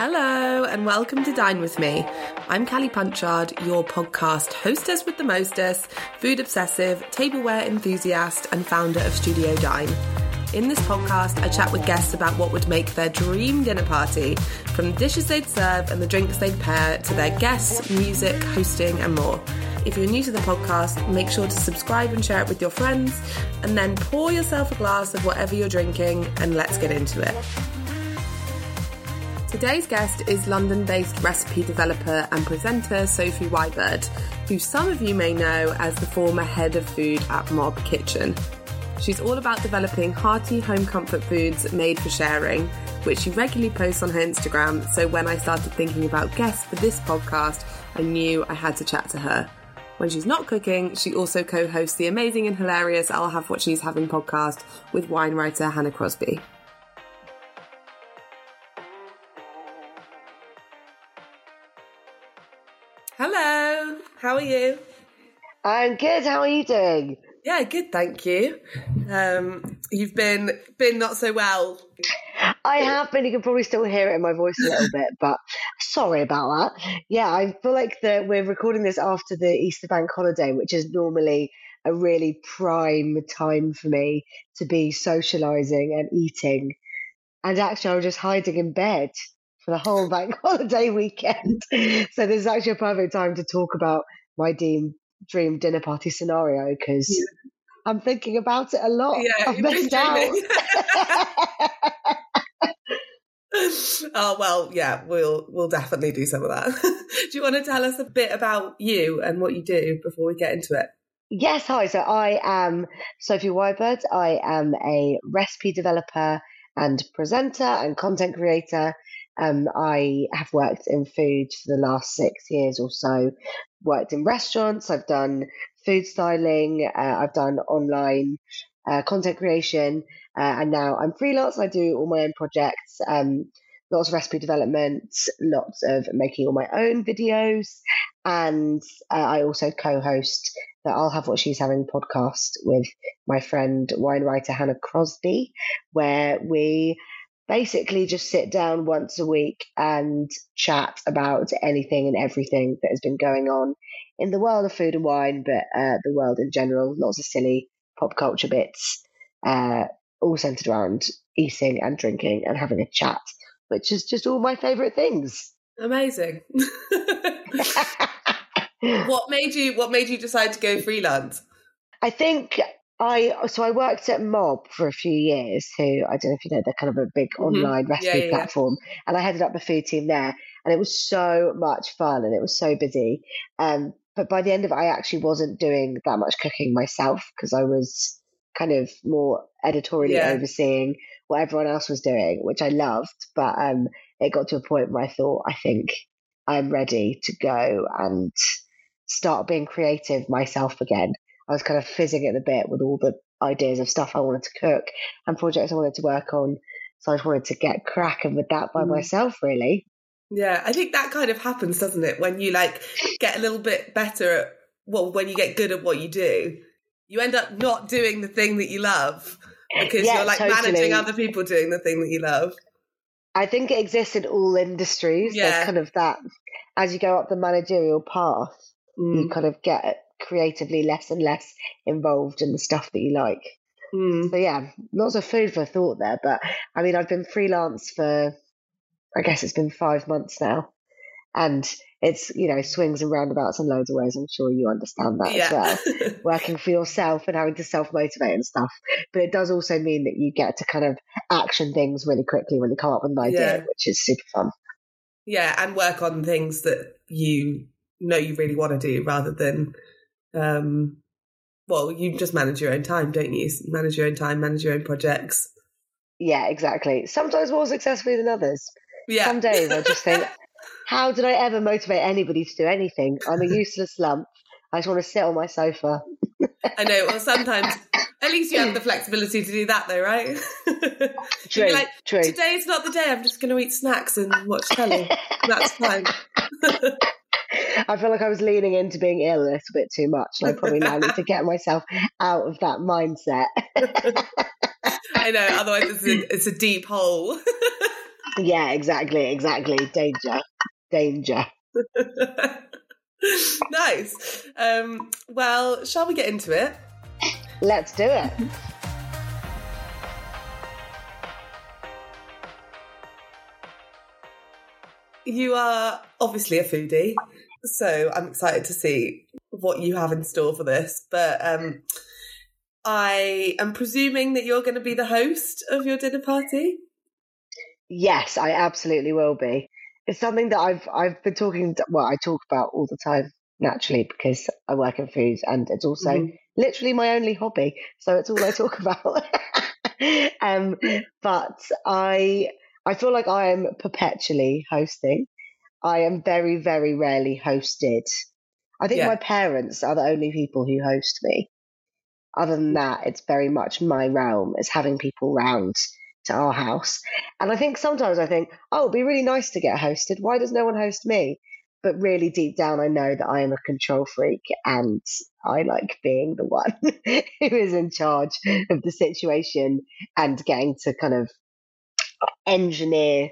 Hello, and welcome to Dine With Me. I'm Callie Punchard, your podcast hostess with the mostess, food obsessive, tableware enthusiast, and founder of Studio Dine. In this podcast, I chat with guests about what would make their dream dinner party, from the dishes they'd serve and the drinks they'd pair to their guests, music, hosting, and more. If you're new to the podcast, make sure to subscribe and share it with your friends, and then pour yourself a glass of whatever you're drinking, and let's get into it. Today's guest is London based recipe developer and presenter Sophie Wyburd, who some of you may know as the former head of food at Mob Kitchen. She's all about developing hearty home comfort foods made for sharing, which she regularly posts on her Instagram. So when I started thinking about guests for this podcast, I knew I had to chat to her. When she's not cooking, she also co hosts the amazing and hilarious I'll Have What She's Having podcast with wine writer Hannah Crosbie. Are you? I'm good. How are you doing? Yeah, good, thank you. Um, you've been been not so well. I have been. You can probably still hear it in my voice a little bit, but sorry about that. Yeah, I feel like that we're recording this after the Easter bank holiday, which is normally a really prime time for me to be socializing and eating. And actually, I was just hiding in bed for the whole bank holiday weekend. So this is actually a perfect time to talk about my dream dream dinner party scenario because yeah. I'm thinking about it a lot. Yeah, I've missed out. oh well, yeah, we'll we'll definitely do some of that. do you want to tell us a bit about you and what you do before we get into it? Yes, hi. So I am Sophie Wyburd. I am a recipe developer and presenter and content creator. Um, I have worked in food for the last six years or so. Worked in restaurants. I've done food styling. Uh, I've done online uh, content creation, uh, and now I'm freelance. I do all my own projects. Um, lots of recipe development, lots of making all my own videos, and uh, I also co-host the I'll Have What She's Having podcast with my friend wine writer Hannah Crosbie, where we basically just sit down once a week and chat about anything and everything that has been going on in the world of food and wine, but uh, the world in general. Lots of silly pop culture bits, uh, all centered around eating and drinking and having a chat, which is just all my favourite things. Amazing. what made you What made you decide to go freelance? I think I so I worked at Mob for a few years. Who I don't know if you know, they're kind of a big mm-hmm. online recipe yeah, yeah, platform, yeah. and I headed up the food team there, and it was so much fun, and it was so busy. Um, but by the end of it, I actually wasn't doing that much cooking myself because I was kind of more editorially overseeing what everyone else was doing, which I loved. But um, it got to a point where I thought, I think I'm ready to go and start being creative myself again. I was kind of fizzing at the bit with all the ideas of stuff I wanted to cook and projects I wanted to work on. So I just wanted to get cracking with that by mm. myself, really. Yeah, I think that kind of happens, doesn't it? When you like get a little bit better at, well, when you get good at what you do, you end up not doing the thing that you love because yeah, you're like totally. managing other people doing the thing that you love. I think it exists in all industries. Yeah. There's kind of that as you go up the managerial path, mm. you kind of get creatively less and less involved in the stuff that you like. Mm. So yeah, lots of food for thought there. But I mean, I've been freelance for, I guess it's been five months now, and it's you know swings and roundabouts in loads of ways. I'm sure you understand that yeah. as well. Working for yourself and having to self motivate and stuff, but it does also mean that you get to kind of action things really quickly when you come up with an idea, yeah. which is super fun. Yeah, and work on things that you know you really want to do rather than um, well, you just manage your own time, don't you? Manage your own time, manage your own projects. Yeah, exactly. Sometimes more successfully than others. Yeah. Some days I just think, how did I ever motivate anybody to do anything? I'm a useless lump. I just want to sit on my sofa. I know. Well, sometimes at least you have the flexibility to do that, though, right? True. like, true. Today's not the day. I'm just going to eat snacks and watch telly. That's fine. I feel like I was leaning into being ill a little bit too much, and I probably now need to get myself out of that mindset. I know, otherwise it's a, it's a deep hole. Yeah, exactly, exactly. Danger, danger. nice. Um, well, shall we get into it? Let's do it. You are obviously a foodie, so I'm excited to see what you have in store for this. But um, I am presuming that you're going to be the host of your dinner party. Yes, I absolutely will be. It's something that I've I've been talking. Well, I talk about all the time naturally because I work in food, and it's also mm-hmm. literally my only hobby. So it's all I talk about. um, but I I feel like I am perpetually hosting. I am very, very rarely hosted. I think yeah. my parents are the only people who host me. Other than mm. that, it's very much my realm is having people round to our house. And I think sometimes I think, oh, it'd be really nice to get hosted. Why does no one host me? But really deep down, I know that I am a control freak and I like being the one who is in charge of the situation and getting to kind of engineer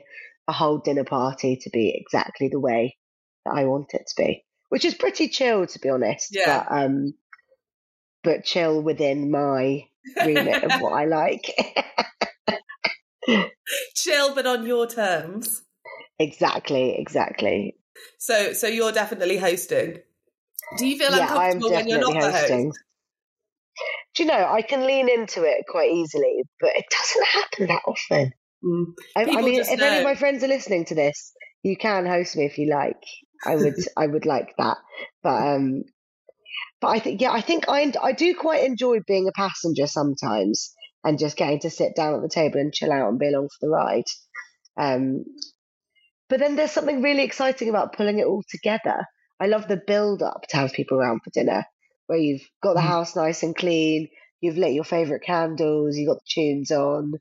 a whole dinner party to be exactly the way that I want it to be, which is pretty chill, to be honest. Yeah. But, um, but chill within my remit of what I like. chill, but on your terms. Exactly, exactly. So, so you're definitely hosting. Do you feel yeah, uncomfortable when you're not hosting. the host? Do you know I can lean into it quite easily, but it doesn't happen that often. Mm. I, I, mean, if know. any of my friends are listening to this, you can host me if you like. I would, I would like that. But, um, but I think, yeah, I think I, I do quite enjoy being a passenger sometimes and just getting to sit down at the table and chill out and be along for the ride. Um, but then there's something really exciting about pulling it all together. I love the build up to have people around for dinner, where you've got the mm. house nice and clean, you've lit your favourite candles, you've got the tunes on,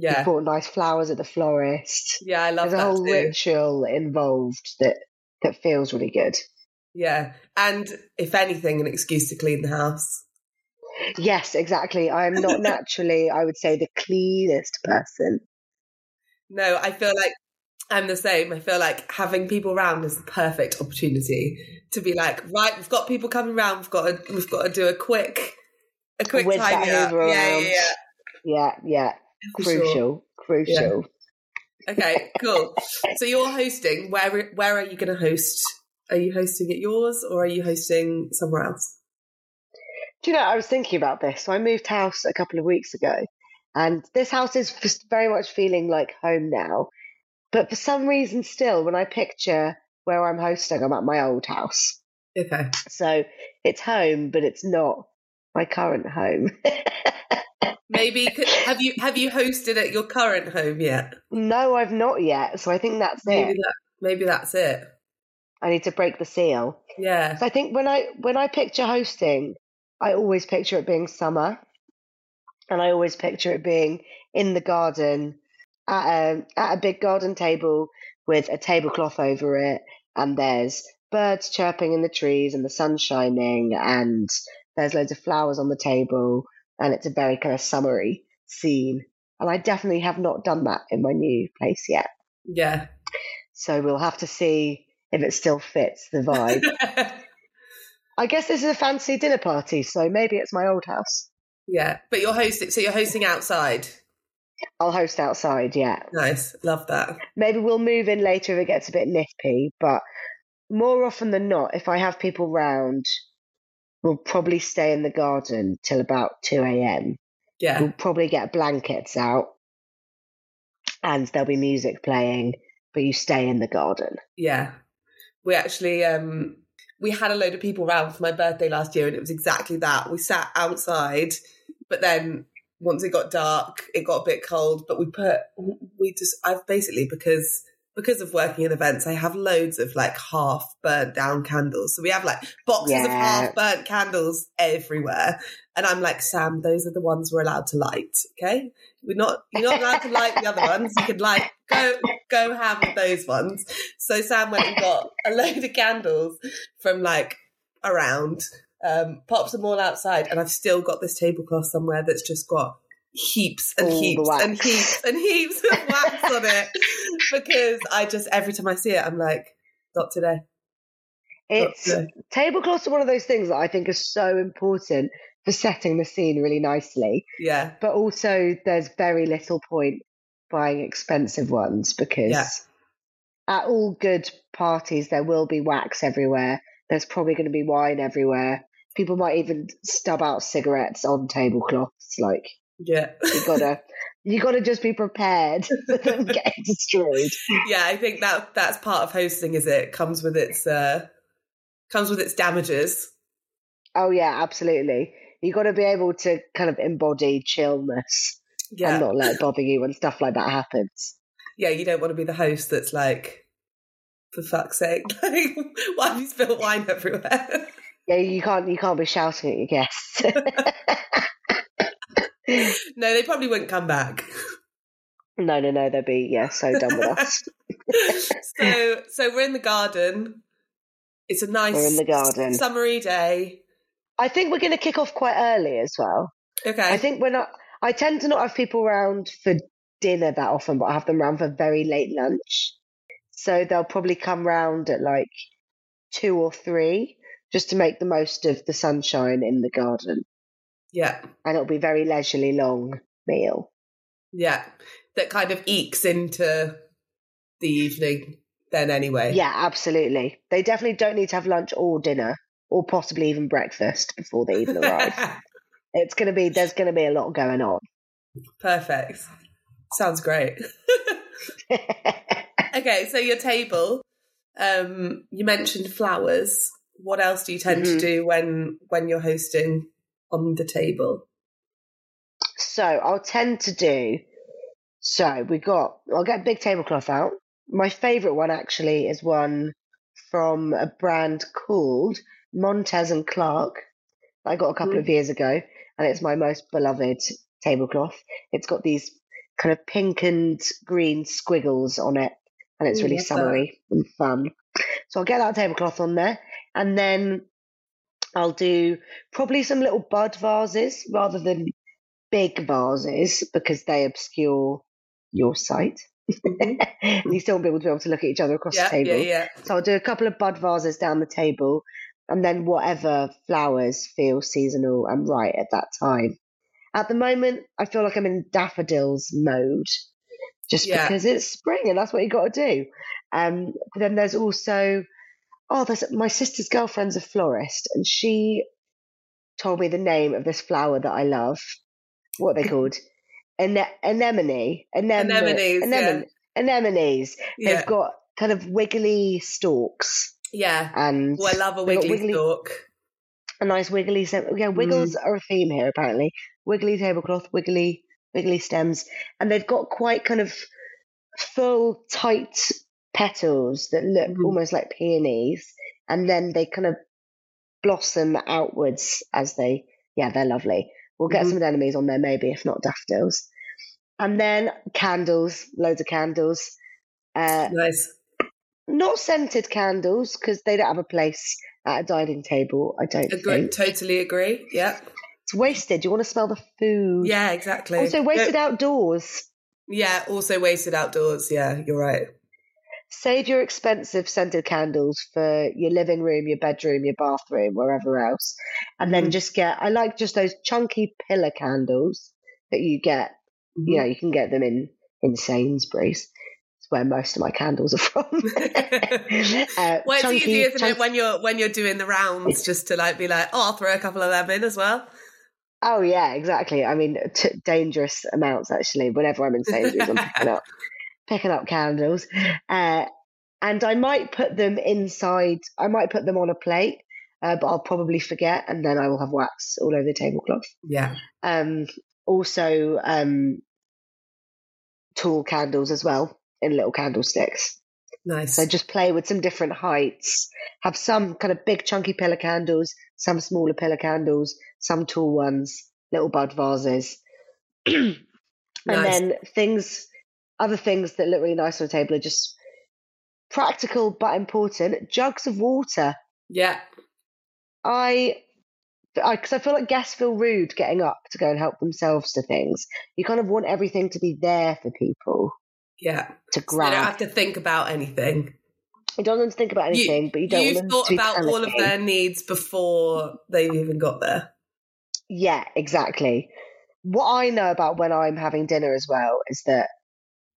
yeah. You bought nice flowers at the florist. Yeah, I love that. There's a whole too. ritual involved that that feels really good. Yeah. And if anything, an excuse to clean the house. Yes, exactly. I'm not naturally, I would say, the cleanest person. No, I feel like I'm the same. I feel like having people around is the perfect opportunity to be like, right, we've got people coming around. We've got to, we've got to do a quick, a quick With tidy up. Yeah, yeah, yeah, yeah, yeah. Crucial, sure. crucial. Yeah. Okay, cool. so you're hosting. Where where are you going to host? Are you hosting at yours or are you hosting somewhere else? Do you know? I was thinking about this. So I moved house a couple of weeks ago, and this house is very much feeling like home now. But for some reason, still, when I picture where I'm hosting, I'm at my old house. Okay. So it's home, but it's not my current home. Maybe have you have you hosted at your current home yet? No, I've not yet. So I think that's maybe it. That, maybe that's it. I need to break the seal. Yeah. So I think when I when I picture hosting, I always picture it being summer, and I always picture it being in the garden at a at a big garden table with a tablecloth over it, and there's birds chirping in the trees and the sun shining, and there's loads of flowers on the table, and it's a very kind of summery scene. And I definitely have not done that in my new place yet. Yeah. So we'll have to see if it still fits the vibe. I guess this is a fancy dinner party, so maybe it's my old house. Yeah, but you're hosting, so you're hosting outside. I'll host outside, yeah. Nice, love that. Maybe we'll move in later if it gets a bit nippy, but more often than not, if I have people round, we'll probably stay in the garden till about 2 a.m. Yeah. We'll probably get blankets out and there'll be music playing, but you stay in the garden. Yeah. We actually um we had a load of people around for my birthday last year and it was exactly that. We sat outside, but then once it got dark, it got a bit cold, but we put we just I've basically because because of working in events, I have loads of like half burnt down candles. So we have like boxes yeah. of half burnt candles everywhere. And I'm like, Sam, those are the ones we're allowed to light. Okay. We're not, you're not allowed to light the other ones. You can like go, go have those ones. So Sam went and got a load of candles from like around, um, pops them all outside. And I've still got this tablecloth somewhere that's just got heaps and All heaps and heaps and heaps of wax on it because I just every time I see it, I'm like, not today. Not It's today. tablecloths are one of those things that I think are so important for setting the scene really nicely. Yeah, But also, there's very little point buying expensive ones because Yeah. at all good parties there will be wax everywhere. There's probably going to be wine everywhere. People might even stub out cigarettes on tablecloths. Like yeah, you gotta, you gotta just be prepared for them getting destroyed. yeah. I think that that's part of hosting. Is it comes with its uh comes with its damages. Oh yeah, absolutely. You got to be able to kind of embody chillness Yeah, and not let it bother you when stuff like that happens. yeah. You don't want to be the host that's like, for fuck's sake, like, why have you spilled wine everywhere? Yeah, you can't, you can't be shouting at your guests. no, they probably wouldn't come back. no, no, no. They'd be yeah, so done with us. so so we're in the garden. It's a nice We're in the garden. summery day. I think we're going to kick off quite early as well. Okay. I think we're not. I tend to not have people around for dinner that often, but I have them around for very late lunch. So they'll probably come round at like two or three, just to make the most of the sunshine in the garden, yeah. and it'll be very leisurely long meal. Yeah. That kind of ekes into the evening then anyway. Yeah, absolutely. They definitely don't need to have lunch or dinner, or possibly even breakfast before they even arrive. it's going to be there's going to be a lot going on. Perfect. Sounds great. okay, so your table. Um, you mentioned flowers. What else do you tend to Mhm. do when when you're hosting on the table? So I'll tend to do. So we got. I'll get a big tablecloth out. My favourite one actually is one from a brand called Montez and Clark. that I got a couple of hmm. years ago, and it's my most beloved tablecloth. It's got these kind of pink and green squiggles on it, and it's really that. summery and fun. So I'll get that tablecloth on there, and then I'll do probably some little bud vases rather than big vases because they obscure your sight. you still want people to be able to look at each other across Yeah, the table. yeah, yeah. So I'll do a couple of bud vases down the table and then whatever flowers feel seasonal and right at that time. At the moment, I feel like I'm in daffodils mode just Yeah. because it's spring and that's what you got to do. Um, but then there's also, oh, there's my sister's girlfriend's a florist and she told me the name of this flower that I love. What are they called? Ane- anemone. Anem- Anemones, anemone- Anemones. Yeah. They've got kind of wiggly stalks yeah. and Oh, I love a they've wiggly, stalk. a nice wiggly stem. Yeah, mm. wiggles are a theme here apparently. Wiggly tablecloth, wiggly, wiggly stems, and they've got quite kind of full, tight petals that look Mhm. almost like peonies, and then they kind of blossom outwards as they. Yeah, they're lovely. We'll get Mhm. some anemones on there, maybe if not daffodils, and then candles, loads of candles. Uh, Nice. not scented candles because they don't have a place at a dining table. I don't Agree, think totally agree. Yeah. it's wasted. You want to smell the food. Yeah, exactly. Also wasted No- outdoors. Yeah, also wasted outdoors. Yeah, you're right. Save your expensive scented candles for your living room, your bedroom, your bathroom, wherever else, and then Mhm. just get. I like just those chunky pillar candles that you get. Mm-hmm. You know, you can get them in in Sainsbury's. It's where most of my candles are from. uh, Well, it's chunky- easy, isn't it, when you're when you're doing the rounds, just to like be like, oh, I'll throw a couple of them in as well. Oh yeah, exactly. I mean, t- dangerous amounts actually. Whenever I'm in Sainsbury's, I'm picking up picking up candles, uh, and I might put them inside. I might put them on a plate, uh, but I'll probably forget, and then I will have wax all over the tablecloth. Yeah, Um, also, um, tall candles as well in little candlesticks. nice. So just play with some different heights. Have some kind of big chunky pillar candles, some smaller pillar candles, some tall ones, little bud vases. and Nice. then things, other things that look really nice on the table are just practical but important. Jugs of water. yeah, I because I, I, feel like guests feel rude getting up to go and help themselves to things. You kind of want everything to be there for people. Yeah. To grab. So they don't have to think about anything. You don't want to think about anything, you, but you don't. You've thought about all of their needs before they've even got there. Yeah, exactly. What I know about when I'm having dinner as well is that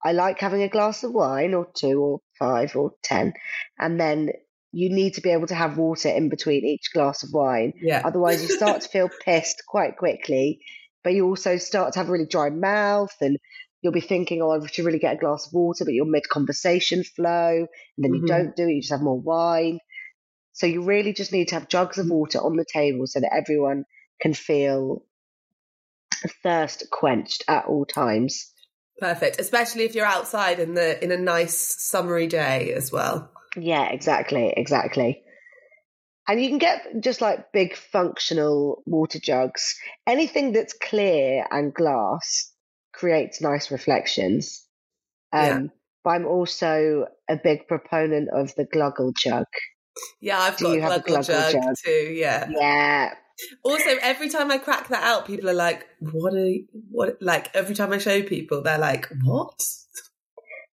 I like having a glass of wine or two or five or ten, and then you need to be able to have water in between each glass of wine. Yeah. Otherwise, you start to feel pissed quite quickly, but you also start to have a really dry mouth and you'll be thinking, oh, I should really get a glass of water, but you're mid conversation flow, and then mm-hmm. you don't do it, you just have more wine. So you really just need to have jugs of water on the table so that everyone can feel thirst quenched at all times. Perfect, especially if you're outside in the in a nice summery day as well. Yeah, exactly, exactly. And you can get just like big functional water jugs. Anything that's clear and glass creates nice reflections. Um, yeah. But I'm also a big proponent of the gluggle jug. Yeah, I've Do got you have a gluggle jug, jug too. Yeah. Yeah. Also, every time I crack that out, people are like, "What are you, what?" Like every time I show people, they're like, "What?"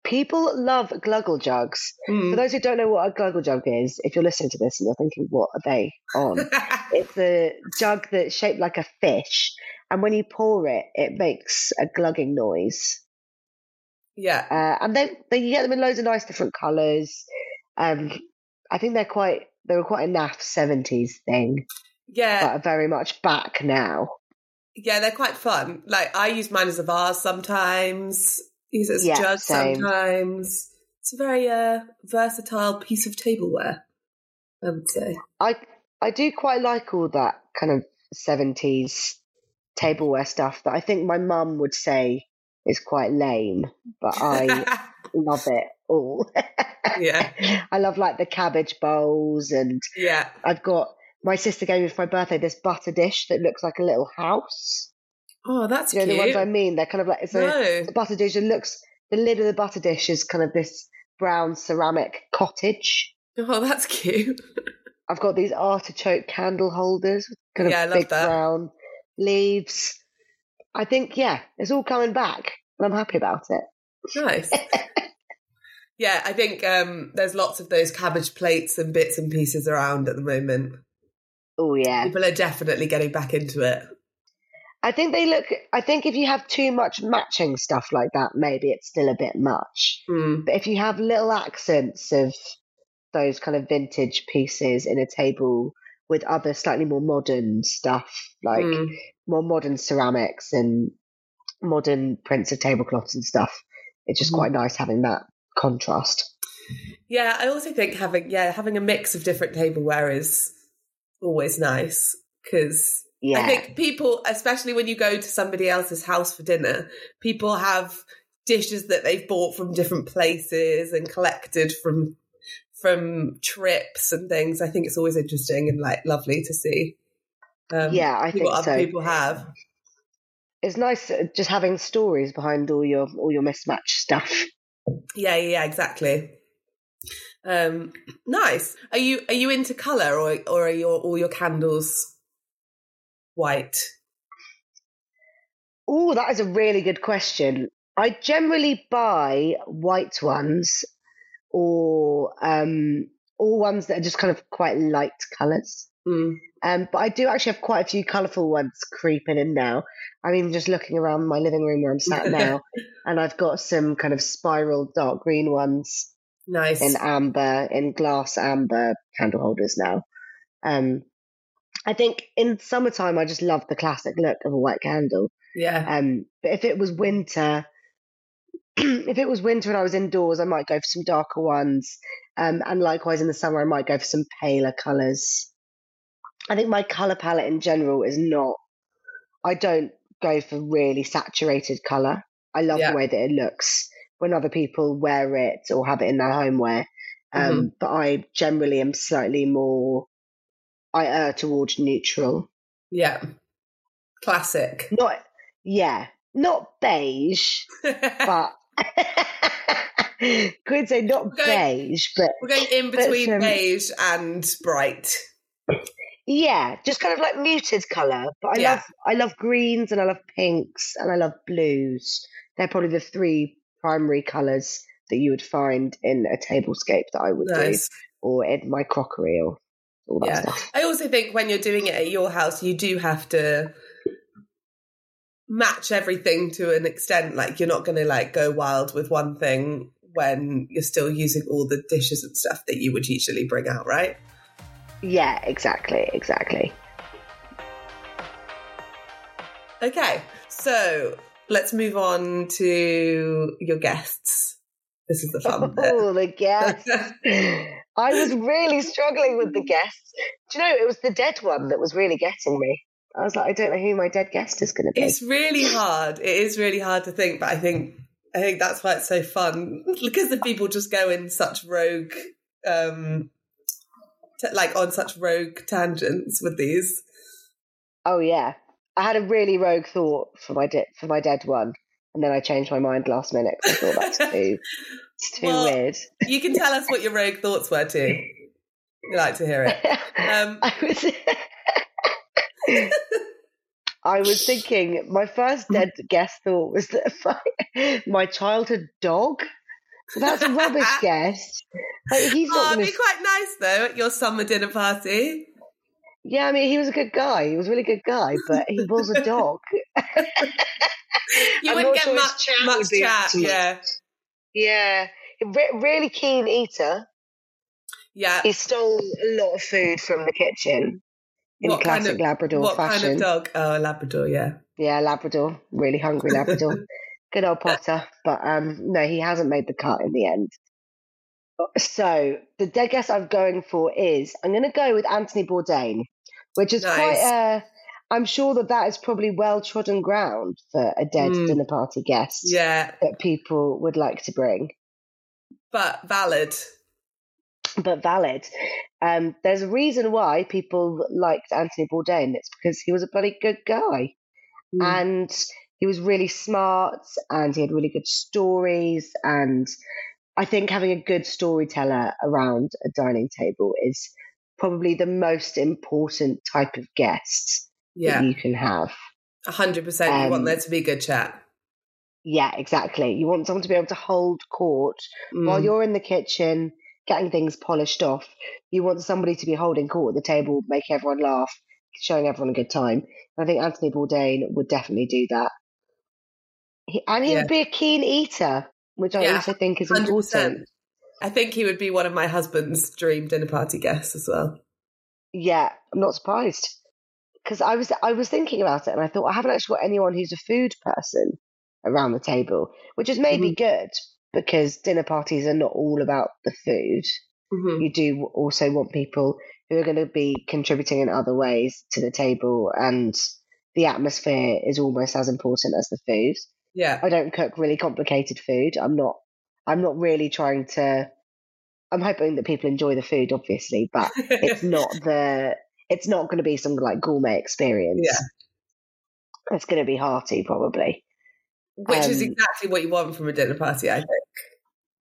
People love gluggle jugs. Mm. For those who don't know what a gluggle jug is, if you're listening to this and you're thinking, what are they on? it's a jug that's shaped like a fish. And when you pour it, it makes a glugging noise. Yeah. Uh, and then, then you get them in loads of nice different colours. Um, I think they're quite, they were quite a naff 70s thing. Yeah. But are very much back now. Yeah, they're quite fun. Like I use mine as a vase sometimes use it as yeah, jug same. sometimes. It's a very uh, versatile piece of tableware, I would say. I I do quite like all that kind of seventies tableware stuff that I think my mum would say is quite lame, but I love it all. yeah. I love like the cabbage bowls and yeah. I've got my sister gave me for my birthday this butter dish that looks like a little house. Oh, that's you know, cute. the ones I mean. They're kind of like it's a, no. a butter dish. It looks the lid of the butter dish is kind of this brown ceramic cottage. Oh, that's cute. I've got these artichoke candle holders with kind yeah, of big brown leaves. I think yeah, it's all coming back, and I'm happy about it. Nice. yeah, I think um, there's lots of those cabbage plates and bits and pieces around at the moment. Oh yeah, people are definitely getting back into it. I think they look. I think if you have too much matching stuff like that, maybe it's still a bit much. Mm. But if you have little accents of those kind of vintage pieces in a table with other slightly more modern stuff, like mm. more modern ceramics and modern prints of tablecloths and stuff, it's just mm. quite nice having that contrast. Yeah, I also think having yeah having a mix of different tableware is always nice because yeah. I think people, especially when you go to somebody else's house for dinner, people have dishes that they've bought from different places and collected from from trips and things. I think it's always interesting and like lovely to see. Um, yeah, I think what so. people have. It's nice uh, just having stories behind all your all your mismatched stuff. Yeah, yeah, exactly. Um, nice. Are you are you into color or or are your all your candles white? Oh, that is a really good question. I generally buy white ones or um, all ones that are just kind of quite light colours. Mm. Um, but I do actually have quite a few colourful ones creeping in now. I'm even just looking around my living room where I'm sat now, and I've got some kind of spiral dark green ones. Nice. In amber, in glass amber candle holders now. Um, I think in summertime, I just love the classic look of a white candle. Yeah. Um, but if it was winter, if it was winter and I was indoors, I might go for some darker ones. Um, and likewise in the summer, I might go for some paler colours. I think my colour palette in general is not, I don't go for really saturated colour. I love yeah. the way that it looks when other people wear it or have it in their homeware. Um, mm-hmm. But I generally am slightly more I err towards neutral. Yeah. Classic. Not yeah, not beige, but could say not going, beige, but we're going in between beige and bright. Yeah, just kind of like muted colour. But I Yeah. love I love greens and I love pinks and I love blues. They're probably the three primary colours that you would find in a tablescape that I would Nice. do, or in my crockery or all that Yeah. stuff. I also think when you're doing it at your house, you do have to match everything to an extent. Like you're not going to like go wild with one thing when you're still using all the dishes and stuff that you would usually bring out, right? Yeah, exactly, exactly. Okay, so let's move on to your guests. This is the fun bit. Oh, the guests. I was really struggling with the guests. Do you know, it was the dead one that was really getting me. I was like, I don't know who my dead guest is going to be. It's really hard. It is really hard to think, but I think I think that's why it's so fun because the people just go in such rogue, um, t- like on such rogue tangents with these. Oh yeah, I had a really rogue thought for my for my dead one, and then I changed my mind last minute. 'cause I thought that's too it's too Well- weird. You can tell us what your rogue thoughts were too. We like to hear it. Um, I was. I was thinking my first dead guess thought was that my, my childhood dog. That's a rubbish guess. Like, he's Oh, not it'd going be quite nice though at your summer dinner party. Yeah, I mean, he was a good guy. He was a really good guy, but he was a dog. You wouldn't get sure much chat much chat. up to it. Yeah, Yeah, Re- really keen eater. yeah. He stole a lot of food from the kitchen in What kind of- Labrador What fashion. kind of dog? Oh, Labrador. Yeah. Yeah, Labrador, really hungry Labrador. Good old Potter, but um, no, he hasn't made the cut in the end. So the dead guess I'm going for is I'm going to go with Anthony Bourdain, which is quite Nice. a. I'm sure that that is probably well trodden ground for a dead Mm. dinner party guest Yeah, that people would like to bring. but valid. but valid. Um, there's a reason why people liked Anthony Bourdain. It's because he was a bloody good guy, Mm. and he was really smart, and he had really good stories. And I think having a good storyteller around a dining table is probably the most important type of guest Yeah, that you can have. a hundred percent. You Um, want there to be good chat. Yeah, exactly. You want someone to be able to hold court while Mm. you're in the kitchen getting things polished off, you want somebody to be holding court at the table, making everyone laugh, showing everyone a good time. And I think Anthony Bourdain would definitely do that. He, and he Yeah. would be a keen eater, which I Yeah, also think is 100%. important. I think he would be one of my husband's dream dinner party guests as well. Yeah, I'm not surprised because I was I was thinking about it and I thought I haven't actually got anyone who's a food person around the table, which is maybe good because dinner parties are not all about the food. Mhm. you do also want people who are going to be contributing in other ways to the table and the atmosphere is almost as important as the food Yeah, i don't cook really complicated food i'm not i'm not really trying to i'm hoping that people enjoy the food obviously but it's not the it's not going to be some like gourmet experience Yeah. it's going to be hearty probably which is Um, exactly what you want from a dinner party. I think.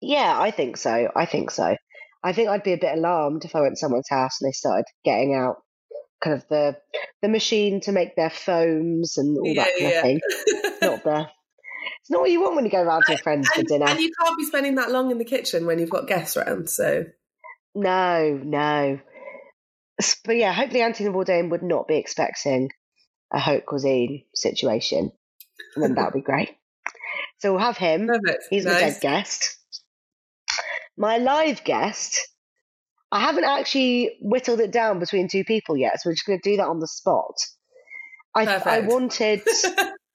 Yeah, I think so. I think so. I think I'd be a bit alarmed if I went to someone's house and they started getting out kind of the the machine to make their foams and all Yeah, that kind yeah. of thing. Not the it's not what you want when you go around to your friends for dinner. and you can't be spending that long in the kitchen when you've got guests around. So No, no. But yeah, hopefully Anthony Bourdain would not be expecting a haute cuisine situation. And then that would be great. So we'll have him. perfect. He's my dead guest. My live guest, I haven't actually whittled it down between two people yet, so we're just going to do that on the spot. I, I wanted,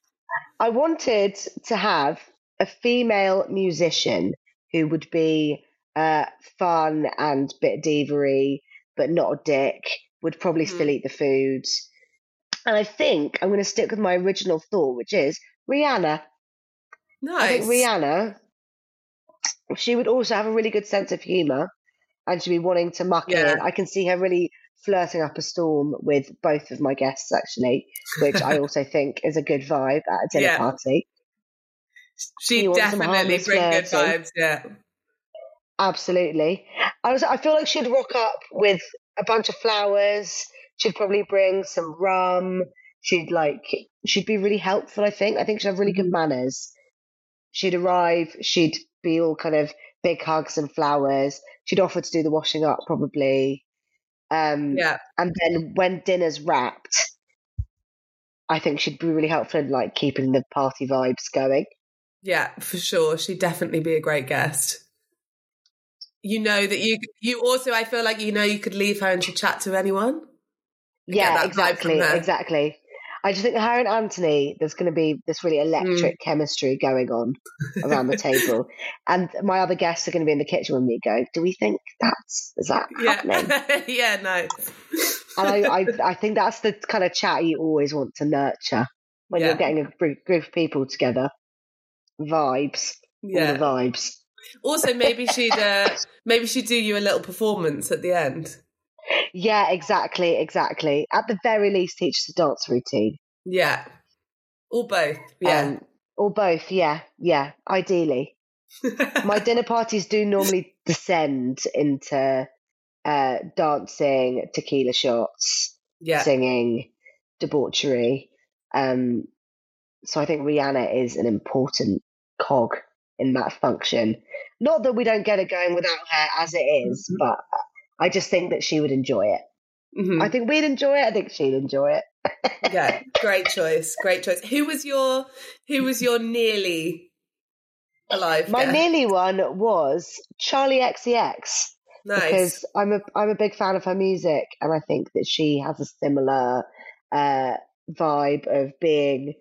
I wanted to have a female musician who would be uh, fun and bit divery, but not a dick. Would probably still Mhm. eat the food, and I think I'm going to stick with my original thought, which is Rihanna. nice. I think Rihanna, she would also have a really good sense of humour and she'd be wanting to muck Yeah. in. I can see her really flirting up a storm with both of my guests, actually, which I also think is a good vibe at a dinner Yeah. party. You definitely harmless bring good vibes. Yeah. Absolutely. I was. I feel like she'd rock up with a bunch of flowers. She'd probably bring some rum. She'd like she'd be really helpful. I think. I think she'd have really good Mm-hmm. manners. She'd arrive. She'd be all kind of big hugs and flowers. She'd offer to do the washing up probably. Um, Yeah. and then when dinner's wrapped, I think she'd be really helpful in like keeping the party vibes going. Yeah, for sure. She'd definitely be a great guest. You know that you you also I feel like you know you could leave her and she'd chat to anyone. Yeah, exactly, exactly. I just think her and Anthony, there's going to be this really electric Mm. chemistry going on around the table, and my other guests are going to be in the kitchen when we go. Do we think that's is that happening? Yeah. yeah, no. And I, I, I think that's the kind of chat you always want to nurture when Yeah. you're getting a group, of people together. Vibes, Yeah. vibes. Also maybe she'd uh maybe she'd do you a little performance at the end. Yeah, exactly, exactly. At the very least, teach us a dance routine. Yeah. Or both. Yeah. Um, or both. Yeah, yeah. Ideally, my dinner parties do normally descend into uh, dancing, tequila shots, yeah. singing, debauchery. Um, so I think Rihanna is an important cog in that function. Not that we don't get it going without her as it is, Mhm. but I just think that she would enjoy it. Mhm. I think we'd enjoy it. I think she'd enjoy it. yeah. Great choice. Great choice. Who was your who was your nearly alive? My guest? nearly one was Charli XCX nice. because I'm a I'm a big fan of her music, and I think that she has a similar uh, vibe of being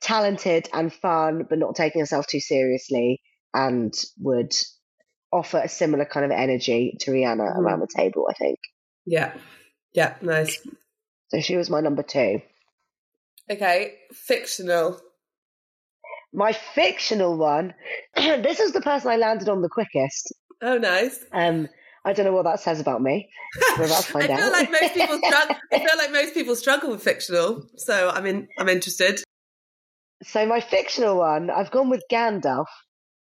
talented and fun, but not taking herself too seriously, and would offer a similar kind of energy to Rihanna Mhm. around the table. I think Yeah. Yeah, nice. so. She was my number two. Okay. Fictional. My fictional one. this is the person I landed on the quickest. Oh nice. Um, I don't know what that says about me. We're about to find I feel out. like most people struggle I feel like most people struggle with fictional. So I'm in I'm interested. So my fictional one, I've gone with Gandalf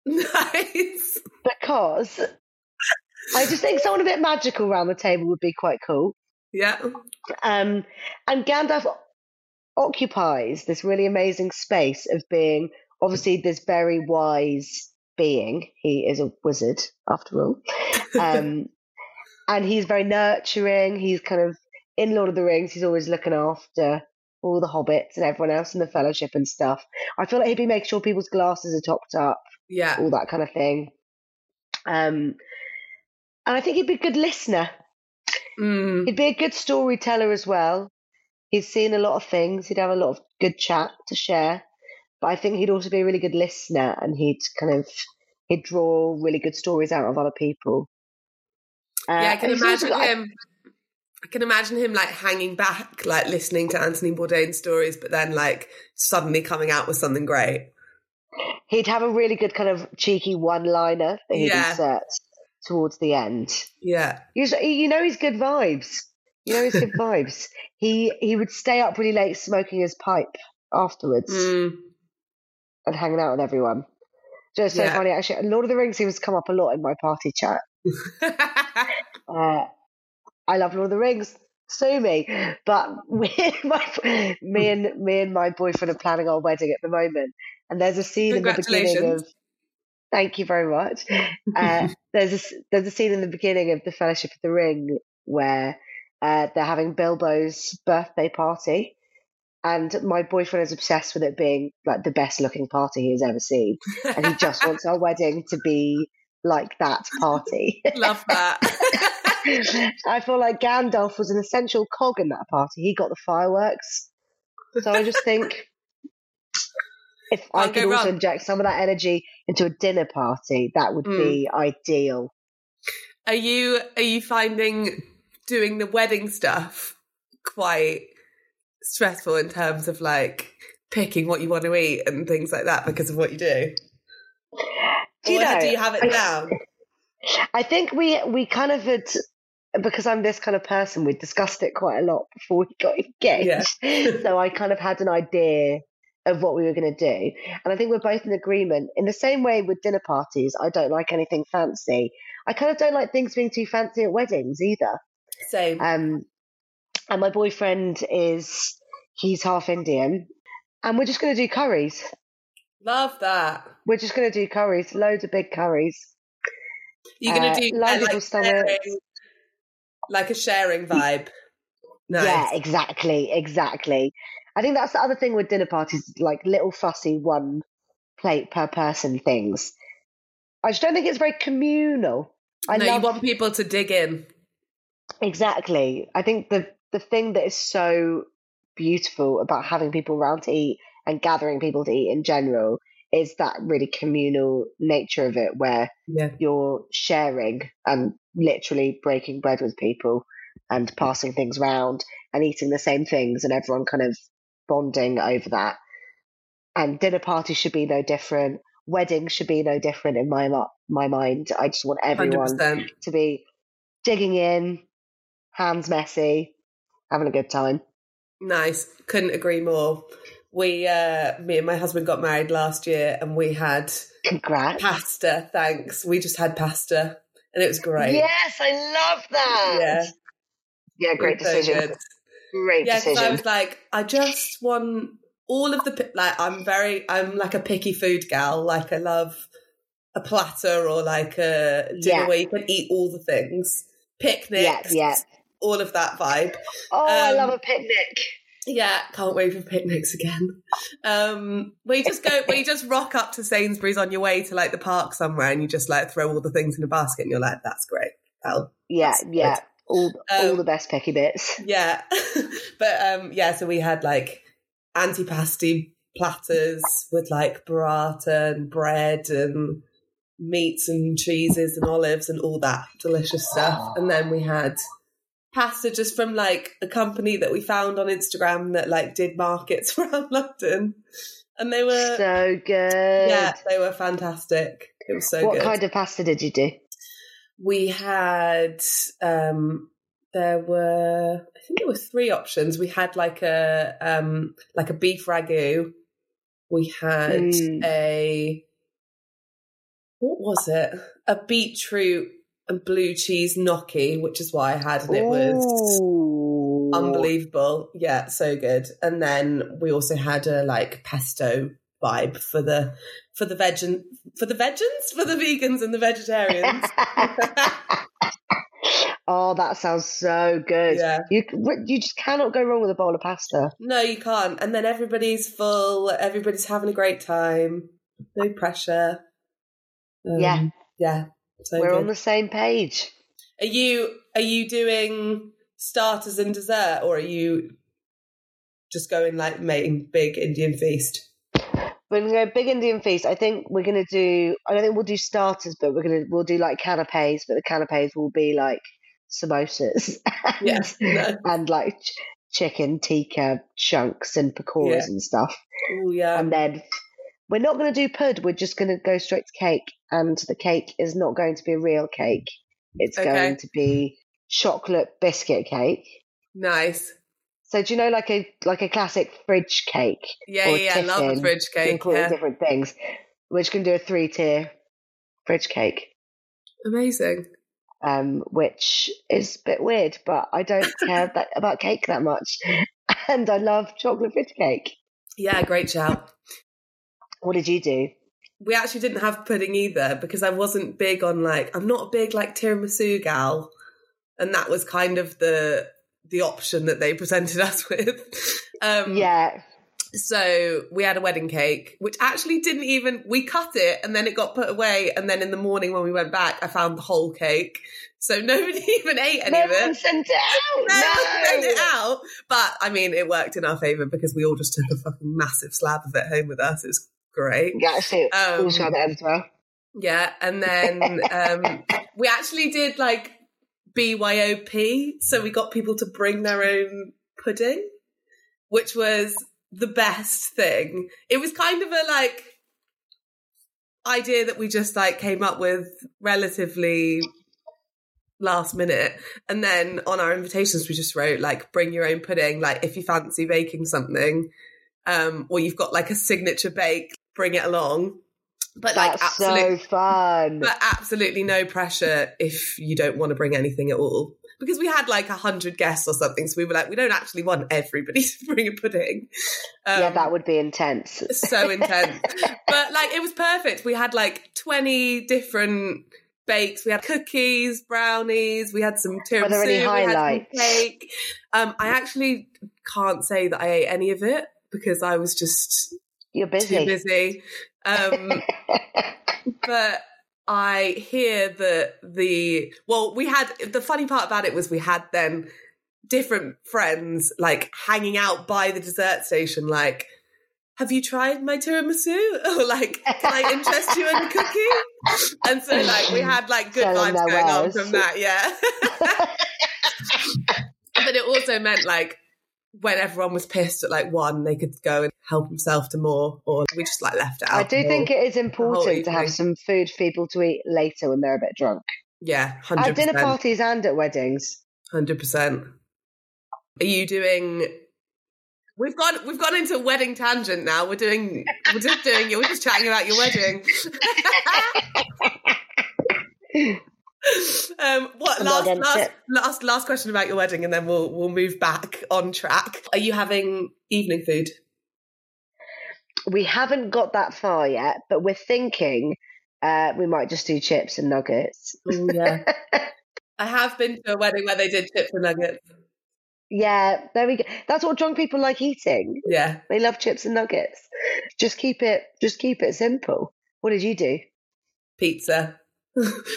Nice. because I just think someone a bit magical around the table would be quite cool. Yeah. Um, and Gandalf occupies this really amazing space of being obviously this very wise being. He is a wizard, after all. Um, and he's very nurturing. He's kind of in Lord of the Rings, he's always looking after all the hobbits and everyone else in the fellowship and stuff. I feel like he'd be making sure people's glasses are topped up. Yeah. all that kind of thing. Um, and I think he'd be a good listener. Mm. He'd be a good storyteller as well. He's seen a lot of things. He'd have a lot of good chat to share. But I think he'd also be a really good listener, and he'd kind of he'd draw really good stories out of other people. Uh, Yeah, I can he's also imagine him. I can imagine him like hanging back, like listening to Anthony Bourdain stories, but then like suddenly coming out with something great. He'd have a really good kind of cheeky one-liner that he'd Yeah. insert towards the end. Yeah, you know he's good vibes. You know he's good vibes. He he would stay up really late smoking his pipe afterwards Mm. and hanging out with everyone. Just so Yeah. funny, actually. Lord of the Rings seems to come up a lot in my party chat. Uh, I love Lord of the Rings. Sue me, but me and, my, me and me and my boyfriend are planning our wedding at the moment, and there's a scene in the beginning of. Thank you very much. Uh, there's a there's a scene in the beginning of the Fellowship of the Ring where uh, they're having Bilbo's birthday party, and my boyfriend is obsessed with it being like the best looking party he has ever seen, and he just wants our wedding to be like that party. Love that. I feel like Gandalf was an essential cog in that party. He got the fireworks, so I just think if I could also wrong. inject some of that energy into a dinner party, that would Mm. be ideal. Are you are you finding doing the wedding stuff quite stressful in terms of like picking what you want to eat and things like that because of what you do? Do you or know? do you have it down? I think we we kind of had because I'm this kind of person. We discussed it quite a lot before we got engaged, so I kind of had an idea of what we were going to do, and I think we're both in agreement. In the same way with dinner parties, I don't like anything fancy. I kind of don't like things being too fancy at weddings either. Same. Um, and my boyfriend is he's half Indian, and we're just going to do curries. Love that. We're just going to do curries, loads of big curries. You're gonna Uh, do loads uh, of stomach. Like a sharing vibe. Nice. Yeah, exactly, exactly. I think that's the other thing with dinner parties, like little fussy one plate per person things. I just don't think it's very communal. I no, love you want people to dig in. exactly. I think the the thing that is so beautiful about having people around to eat and gathering people to eat in general is that really communal nature of it, where Yeah. you're sharing and literally breaking bread with people and passing things around and eating the same things and everyone kind of bonding over that. And dinner parties should be no different. Weddings should be no different in my my mind. I just want everyone percent. to be digging in, hands messy, having a good time. Nice. Couldn't agree more. We, uh, me and my husband got married last year, and we had Congrats. pasta. Thanks. We just had pasta, and it was great. Yes, I love that. Yeah. Yeah, great so decision. good. Great Yeah, because I was like, I just want all of the like. I'm very, I'm like a picky food gal. Like I love a platter or like a dinner Yeah. where you can eat all the things, yeah, picnics, yeah. all of that vibe. Oh, I Um, love a picnic. Yeah, can't wait for picnics again. Um, where you just go, where you just rock up to Sainsbury's on your way to like the park somewhere, and you just like throw all the things in a basket, and you're like, "That's great." That'll, Yeah, That's yeah. good. All all Um, the best picky bits. yeah, but um, yeah. So we had like antipasti platters with like burrata and bread and meats and cheeses and olives and all that delicious stuff, and then we had pasta just from like a company that we found on Instagram that like did markets around London. And they were So good. yeah, they were fantastic. It was so what good. What kind of pasta did you do? we had um there were I think there were three options. We had like a um like a beef ragu. We had Mm. a what was it? A beetroot and blue cheese gnocchi, which is why I had and it was Ooh. unbelievable. Yeah, so good. And then we also had a like pesto vibe for the for the veg for the vegans for the vegans and the vegetarians. oh, that sounds so good. yeah. You you just cannot go wrong with a bowl of pasta. No, you can't. And then everybody's full. Everybody's having a great time. No pressure. Um, Yeah. yeah. So We're good. on the same page. Are you are you doing starters and dessert, or are you just going like main big Indian feast? We're gonna go big Indian feast. I think we're gonna do. I don't think we'll do starters, but we're gonna we'll do like canapes. But the canapes will be like samosas and, Yeah, no. and like ch- chicken tikka chunks and pakoras Yeah. and stuff. Oh yeah. And then we're not gonna do pud. We're just gonna go straight to cake. And the cake is not going to be a real cake. It's Okay. going to be chocolate biscuit cake. nice. So do you know like a like a classic fridge cake? Yeah, yeah, yeah. Love a tiffin. fridge You can cake. call it Yeah. different things. We're just going to do a three tier fridge cake, Amazing. um, which is a bit weird, but I don't care that, about cake that much. And I love chocolate fridge cake. Yeah, great shout. What did you do? We actually didn't have pudding either because I wasn't big on like I'm not a big like tiramisu gal, and that was kind of the the option that they presented us with. Um, Yeah, So we had a wedding cake, which actually didn't even we cut it and then it got put away, and then in the morning when we went back, I found the whole cake. So nobody even ate any no of it. one sent it out. No, No, one sent it out. But I mean, it worked in our favour because we all just took a fucking massive slab of it home with us. It was great. Yeah, Um, try as well. Yeah, and then um, we actually did like BYOP, so we got people to bring their own pudding, which was the best thing. It was kind of a like idea that we just like came up with relatively last minute and then on our invitations we just wrote like bring your own pudding like if you fancy baking something um or you've got like a signature bake bring it along but like That's absolutely so fun. but absolutely no pressure if you don't want to bring anything at all. because we had like a hundred guests or something. So we were like, we don't actually want everybody to bring a pudding. Um, yeah, that would be intense. so intense. but like, it was perfect. We had like 20 different bakes. We had cookies, brownies. We had some tiramisu. Are there any highlights? cake. Um, I actually can't say that I ate any of it because I was just you're busy. Too busy. Um, but I hear that the well, we had the funny part about it was we had then different friends like hanging out by the dessert station, like. Have you tried my tiramisu? Or like, can I interest you in a cookie? And so, like, we had like good vibes going on from that, yeah. but it also meant like when everyone was pissed at like one, they could go and help themselves to more, or we just like left it out. I do think it is important to have some food for people to eat later when they're a bit drunk. Yeah, 100%. At dinner parties and at weddings. Hundred percent. Are you doing? We've gone. We've gone into a wedding tangent now. We're doing. We're just doing. We're just chatting about your wedding. um, what last last, last last question about your wedding, and then we'll we'll move back on track. Are you having evening food? We haven't got that far yet, but we're thinking uh, we might just do chips and nuggets. Mm, yeah, I have been to a wedding where they did chips and nuggets. Yeah, there we go. That's what drunk people like eating. Yeah, they love chips and nuggets. Just keep it. Just keep it simple. What did you do? Pizza.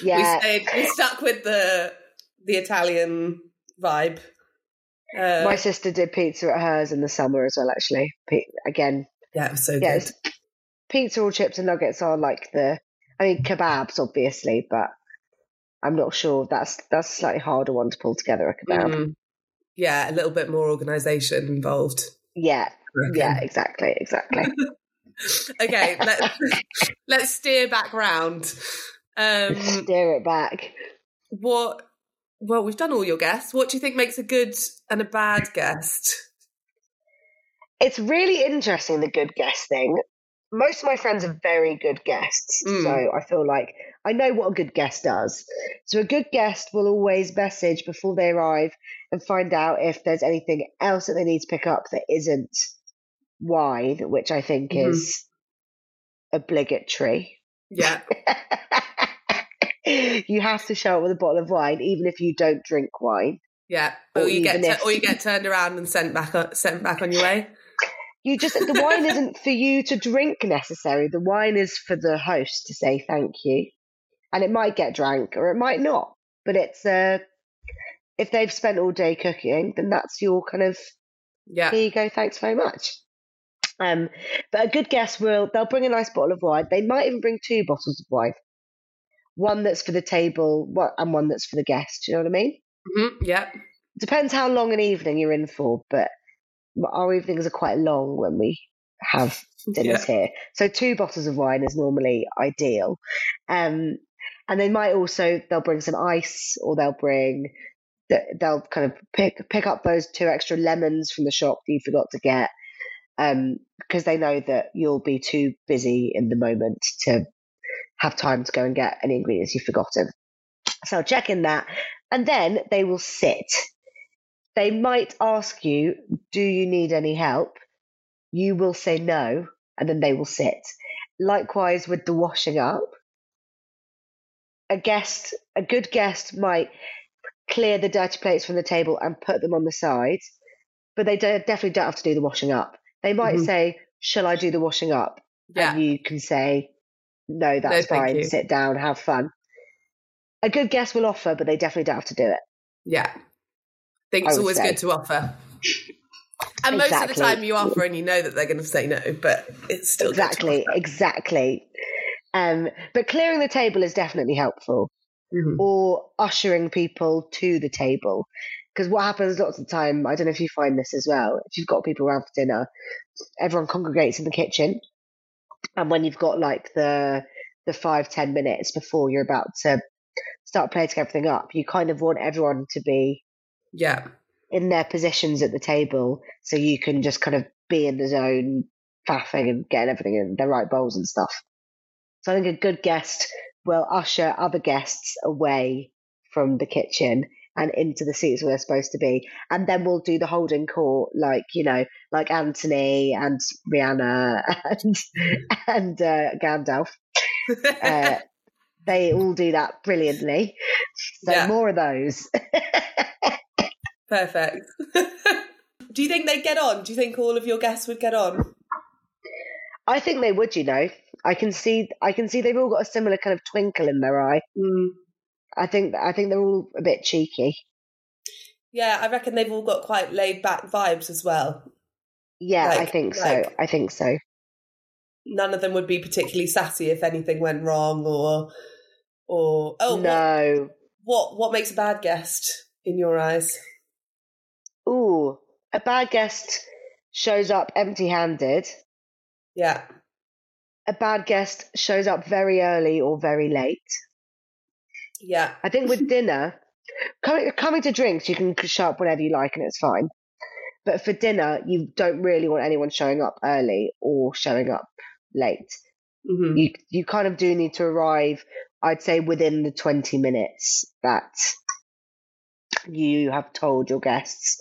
Yeah, we stayed. We stuck with the the Italian vibe. Uh, My sister did pizza at hers in the summer as well. Actually, again, yeah, it was so yeah, good. Pizza or chips and nuggets are like the. I mean, kebabs, obviously, but I'm not sure. That's that's a slightly harder one to pull together a kebab. Mm. Yeah, a little bit more organisation involved. Yeah, yeah, exactly, exactly. okay, let's let's steer back round. Um, Steer it back. What? Well, we've done all your guests. What do you think makes a good and a bad guest? It's really interesting the good guest thing. Most of my friends are very good guests, mm. so I feel like I know what a good guest does. So a good guest will always message before they arrive and find out if there's anything else that they need to pick up that isn't wine, which I think mm-hmm. is obligatory. Yeah. you have to show up with a bottle of wine, even if you don't drink wine. Yeah, or, or you get if... or you get turned around and sent back on, sent back on your way. You just the wine isn't for you to drink necessarily. The wine is for the host to say thank you, and it might get drank or it might not. But it's uh, if they've spent all day cooking, then that's your kind of yeah. Here you go. Thanks very much. Um, but a good guest will they'll bring a nice bottle of wine. They might even bring two bottles of wine one that's for the table and one that's for the guest. Do you know what I mean? Mm-hmm. Yeah. Depends how long an evening you're in for, but our evenings are quite long when we have dinners yeah. here. So two bottles of wine is normally ideal. Um, and they might also they'll bring some ice or they'll bring they'll kind of pick pick up those two extra lemons from the shop that you forgot to get um, because they know that you'll be too busy in the moment to have time to go and get any ingredients you've forgotten. So I'll check in that. And then they will sit. They might ask you, Do you need any help? You will say no, and then they will sit. Likewise with the washing up. A guest, a good guest might clear the dirty plates from the table and put them on the side, but they don't, definitely don't have to do the washing up. They might mm-hmm. say, Shall I do the washing up? Yeah. And you can say, no, that's no, fine. Sit down, have fun. A good guest will offer, but they definitely don't have to do it. Yeah. I think it's always say. good to offer. And exactly. most of the time you offer and you know that they're going to say no, but it's still exactly, exactly. Um, but clearing the table is definitely helpful, mm-hmm. or ushering people to the table. Because what happens lots of the time, I don't know if you find this as well. If you've got people around for dinner, everyone congregates in the kitchen, and when you've got like the the five ten minutes before you're about to start plating everything up, you kind of want everyone to be yeah in their positions at the table, so you can just kind of be in the zone, faffing and getting everything in the right bowls and stuff. So I think a good guest will usher other guests away from the kitchen and into the seats where they're supposed to be. And then we'll do the holding court, like, you know, like Anthony and Rihanna and, and uh, Gandalf. Uh, they all do that brilliantly. So Yeah. more of those. Perfect. Do you think they'd get on? Do you think all of your guests would get on? I think they would, you know. I can see I can see they've all got a similar kind of twinkle in their eye. I think I think they're all a bit cheeky. Yeah, I reckon they've all got quite laid back vibes as well. Yeah, I Like- think so. I think so. None of them would be particularly sassy if anything went wrong or or oh what, no. what what makes a bad guest in your eyes? Ooh, a bad guest shows up empty-handed. Yeah. A bad guest shows up very early or very late. Yeah. I think with dinner, coming coming to drinks, you can show up whenever you like and it's fine. But for dinner, you don't really want anyone showing up early or showing up late. hmm You you kind of do need to arrive, I'd say, within the twenty minutes that you have told your guests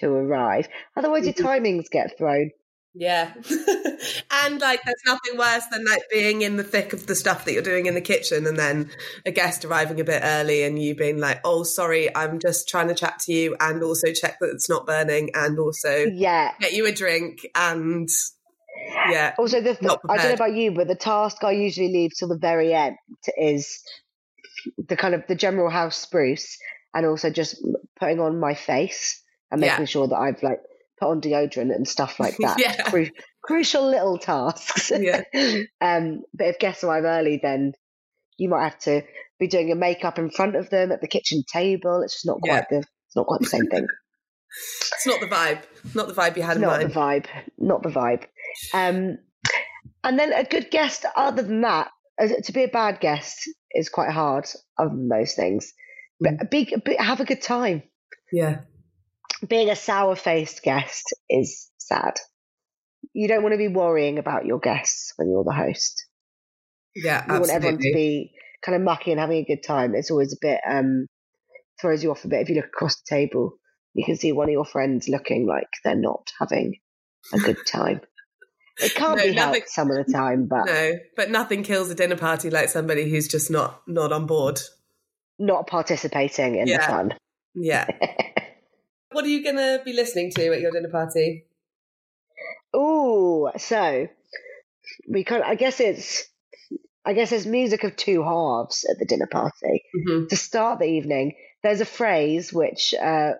to arrive. Otherwise, your Mhm. timings get thrown. Yeah. and like there's nothing worse than like being in the thick of the stuff that you're doing in the kitchen and then a guest arriving a bit early and you being like, "Oh, sorry, I'm just trying to chat to you and also check that it's not burning and also Yeah. get you a drink and yeah. Also, the, I don't know about you, but the task I usually leave till the very end is the kind of the general house spruce, and also just putting on my face and Yeah. making sure that I've like put on deodorant and stuff like that. Yeah. Cru- crucial little tasks. Yeah. um, but if guests arrive early, then you might have to be doing your makeup in front of them at the kitchen table. It's just not Yeah. quite the it's not quite the same thing. It's not the vibe. Not the vibe you had in not mind. the vibe. Not the vibe. Um, and then a good guest. Other than that, to be a bad guest is quite hard. Other than those things, but be, be, have a good time. Yeah. Being a sour-faced guest is sad. You don't want to be worrying about your guests when you're the host. Yeah, You want everyone to be kind of mucky and having a good time. It's always a bit um, throws you off a bit if you look across the table. You can see one of your friends looking like they're not having a good time. It can't No, be nothing- helped some of the time, but No, but nothing kills a dinner party like somebody who's just not not on board. not participating in the fun. Yeah. what are you going to be listening to at your dinner party? Oh, so we of, I guess it's, I guess it's music of two halves at the dinner party. hmm To start the evening, there's a phrase which uh,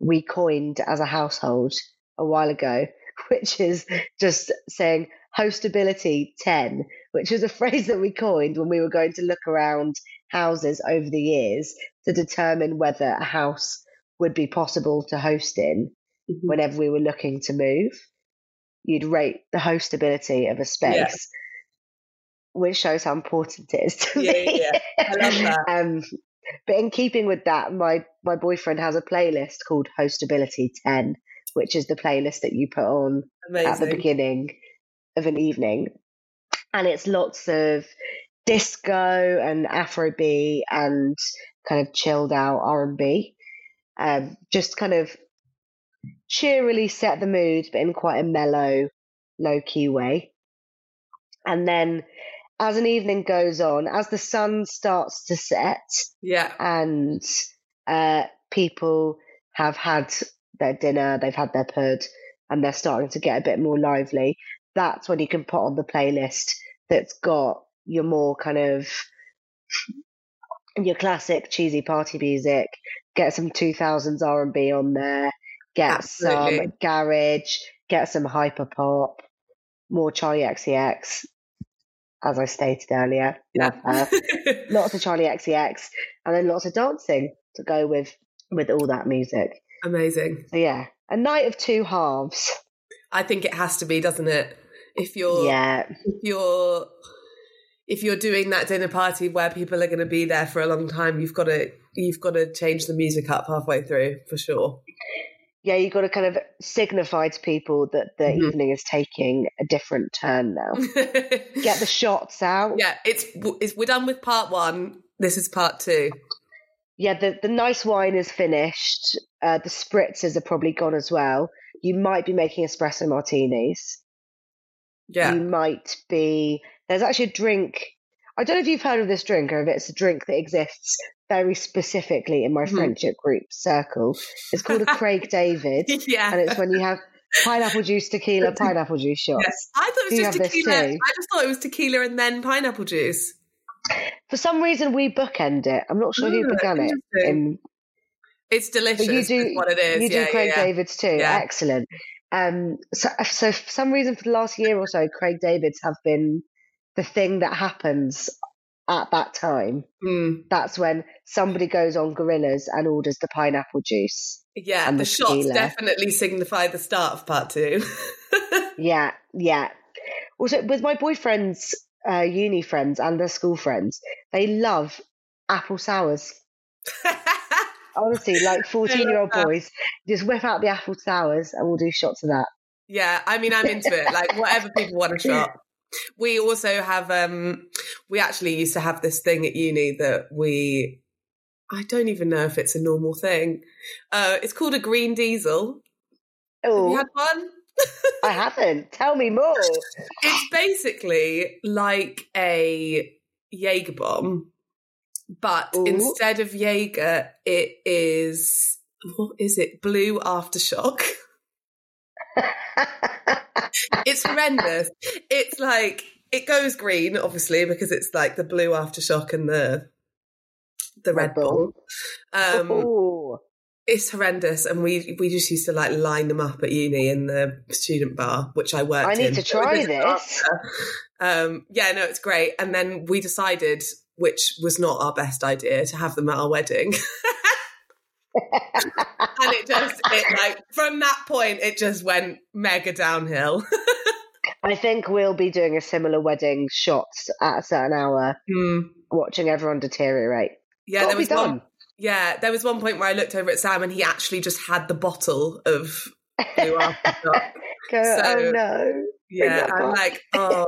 we coined as a household a while ago, which is just saying hostability 10, which is a phrase that we coined when we were going to look around houses over the years to determine whether a house would be possible to host in Mm-hmm. whenever we were looking to move. You'd rate the hostability of a space, Yeah. which shows how important it is to Yeah, me. yeah, yeah. I love that. um, but in keeping with that, my my boyfriend has a playlist called Hostability Ten, which is the playlist that you put on at the beginning of an evening, and it's lots of disco and Afrobeat and kind of chilled out R and B, um, just kind of cheerily set the mood, but in quite a mellow, low key way. And then, as an evening goes on, as the sun starts to set, Yeah. and uh, people have had their dinner, they've had their pud, and they're starting to get a bit more lively. That's when you can put on the playlist that's got your more kind of your classic cheesy party music. Get some 2000s R&B on there. Get some garage. Get some hyper pop. More Charli XCX, as I stated earlier. Uh, Love her lots of Charli XCX, and then lots of dancing to go with with all that music. Amazing. So yeah, a night of two halves. I think it has to be, doesn't it? If you're Yeah, if you're if you're doing that dinner party where people are going to be there for a long time, you've got to you've got to change the music up halfway through for sure. yeah, you've got to kind of signify to people that the Mhm. evening is taking a different turn now. Get the shots out. yeah, it's, it's we're done with part one. This is part two. yeah, the, the nice wine is finished. Uh, the spritzers are probably gone as well. You might be making espresso martinis. Yeah. You might be. There's actually a drink. I don't know if you've heard of this drink or if it's a drink that exists very specifically in my Mhm. friendship group circle. It's called a Craig David, yeah. and it's when you have pineapple juice, tequila, pineapple juice shots. Yes. I thought it was you just tequila. I just thought it was tequila and then pineapple juice. For some reason, we bookend it. I'm not sure who Ah, began it. In, It's delicious. But you do- what it is. you do yeah, Craig yeah, yeah. Davids too. Excellent. Um, so, so for some reason, for the last year or so, Craig Davids have been the thing that happens at that time. Mm. That's when somebody goes on Gorillas and orders the pineapple juice. Yeah, And the the shots tequila. definitely signify the start of part two. Yeah, yeah. Also, with my boyfriend's uh, uni friends and their school friends, they love apple sours. Honestly, like 14 year old boys, just whip out the apple sours and we'll do shots of that. yeah, I mean, I'm into it. Like, whatever people want to shot. We also have, um, we actually used to have this thing at uni that we, I don't even know if it's a normal thing. Uh, it's called a green diesel. Have you Oh, had one? I haven't. Tell me more. It's basically like a Jaeger bomb, but Ooh. instead of Jaeger, it is what is it? Blue aftershock. It's horrendous. It's like it goes green, obviously, because it's like the blue aftershock and the the Red, Red Bull. Bull. Um, it's horrendous, and we we just used to like line them up at uni in the student bar, which I worked. I need in. to try this. Um, yeah, no, it's great. And then we decided, which was not our best idea, to have them at our wedding. and it just, it like from that point, it just went mega downhill. I think we'll be doing a similar wedding shots at a certain hour, Hmm. watching everyone deteriorate. Yeah, there was done. one. Yeah, there was one point where I looked over at Sam and he actually just had the bottle of blue aftershock. So- oh no. Yeah, I'm like, oh,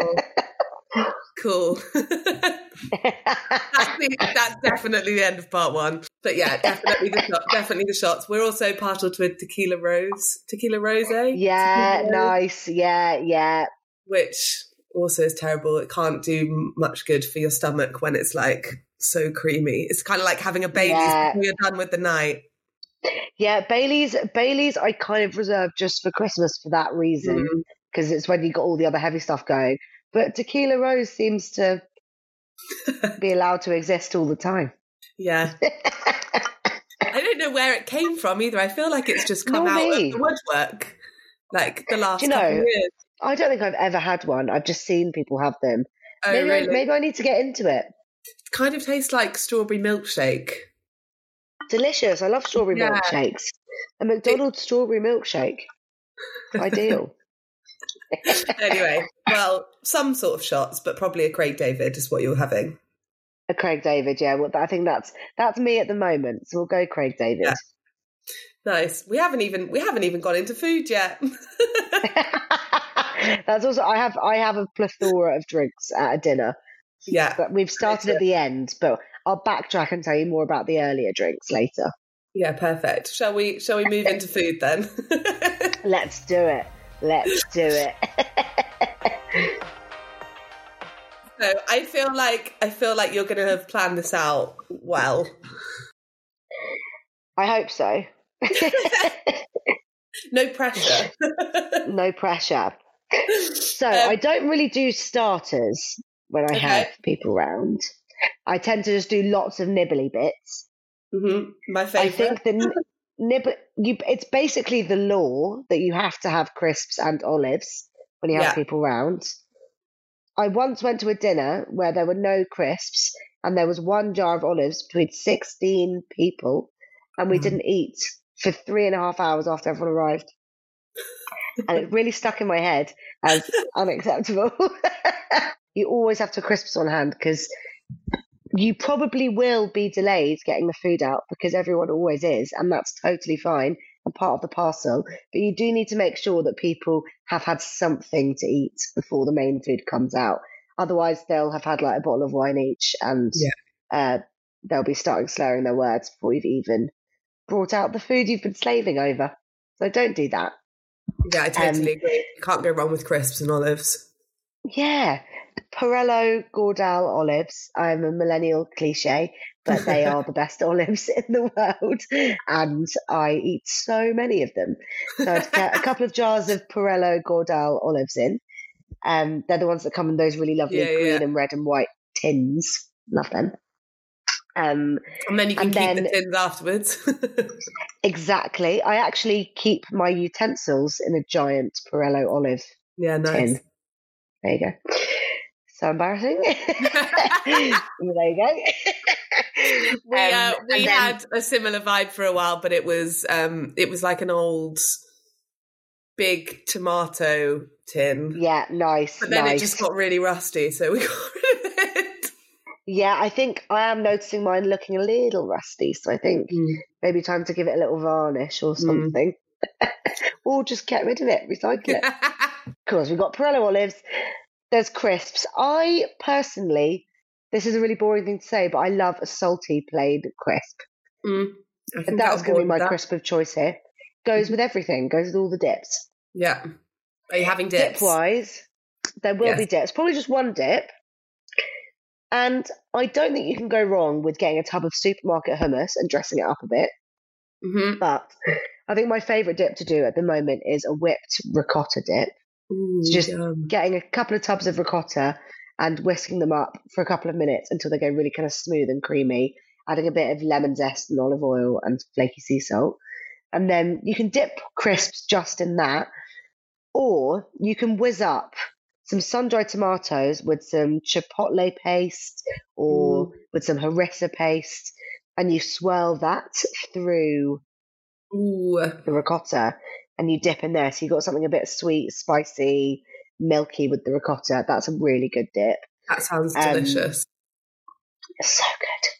cool. that's, the, that's definitely the end of part one. But yeah, definitely the shot, definitely the shots. We're also partial to a tequila rose, tequila rose, yeah, Tequila rose, nice. Yeah, yeah. Which also is terrible. It can't do much good for your stomach when it's like so creamy. It's kind of like having a Baileys Yeah. before you're done with the night. Yeah, Bailey's Bailey's I kind of reserve just for Christmas for that reason Mm. because it's when you got all the other heavy stuff going. But Tequila Rose seems to be allowed to exist all the time. Yeah. I don't know where it came from either. I feel like it's just come Nor out me. of the woodwork, like the last Do you couple of know, years. I don't think I've ever had one. I've just seen people have them. Oh, maybe, I, maybe I need to get into it. kind of tastes like strawberry milkshake. Delicious. I love strawberry Yeah. milkshakes. A McDonald's strawberry milkshake. Ideal. anyway, well, some sort of shots, but probably a Craig David is what you're having. A Craig David, yeah. Well, I think that's that's me at the moment. So we'll go Craig David. Yeah. Nice. We haven't even we haven't even got into food yet. that's also I have I have a plethora of drinks at a dinner. yeah. But we've started at the end, but I'll backtrack and tell you more about the earlier drinks later. Yeah, perfect. Shall we shall we move into food then? Let's do it. Let's do it. so I feel like I feel like you're gonna have planned this out well. I hope so. No pressure. no pressure. So Um, I don't really do starters when I Okay. have people round. I tend to just do lots of nibbly bits. hmm My I think the n- nib you it's basically the law that you have to have crisps and olives when you have Yeah. people round. I once went to a dinner where there were no crisps and there was one jar of olives between 16 people and we Mhm. didn't eat for three and a half hours after everyone arrived. And it really stuck in my head as unacceptable. you always have to have crisps on hand because you probably will be delayed getting the food out because everyone always is, and that's totally fine and part of the parcel. But you do need to make sure that people have had something to eat before the main food comes out. Otherwise, they'll have had like a bottle of wine each and Yeah. uh, they'll be starting slurring their words before you've even brought out the food you've been slaving over. So don't do that. Yeah, I totally um, agree. You can't go wrong with crisps and olives. Yeah. Perello Gordal olives. I'm a millennial cliche, but they are the best olives in the world. And I eat so many of them. So I'd get a couple of jars of Perello Gordal olives in. Um, they're the ones that come in those really lovely yeah, green yeah. and red and white tins. Love them. Um, and then you can keep then, the tins afterwards. exactly. I actually keep my utensils in a giant Perello olive yeah, nice. tin. There you go. So embarrassing. there you go. we uh, um, we then, had a similar vibe for a while, but it was um it was like an old big tomato tin. Yeah, nice. But then nice. it just got really rusty, so we got rid of it. Yeah, I think I am noticing mine looking a little rusty, so I think mm. maybe time to give it a little varnish or mm. something. Mm. or just get rid of it, recycle it. of course, we've got Perello olives. There's crisps. I personally, this is a really boring thing to say, but I love a salty plain crisp. Mm. And that's going to be my that. crisp of choice here. Goes with everything. Goes with all the dips. Yeah. Are you having dips? Dip wise, there will yes. be dips. Probably just one dip. And I don't think you can go wrong with getting a tub of supermarket hummus and dressing it up a bit. Mm-hmm. But I think my favourite dip to do at the moment is a whipped ricotta dip. Ooh, so just yum. getting a couple of tubs of ricotta and whisking them up for a couple of minutes until they go really kind of smooth and creamy, adding a bit of lemon zest and olive oil and flaky sea salt. And then you can dip crisps just in that, or you can whiz up some sun dried tomatoes with some chipotle paste or mm. with some harissa paste, and you swirl that through Ooh. the ricotta and you dip in there. So you've got something a bit sweet, spicy, milky with the ricotta. That's a really good dip. That sounds delicious. Um, so good.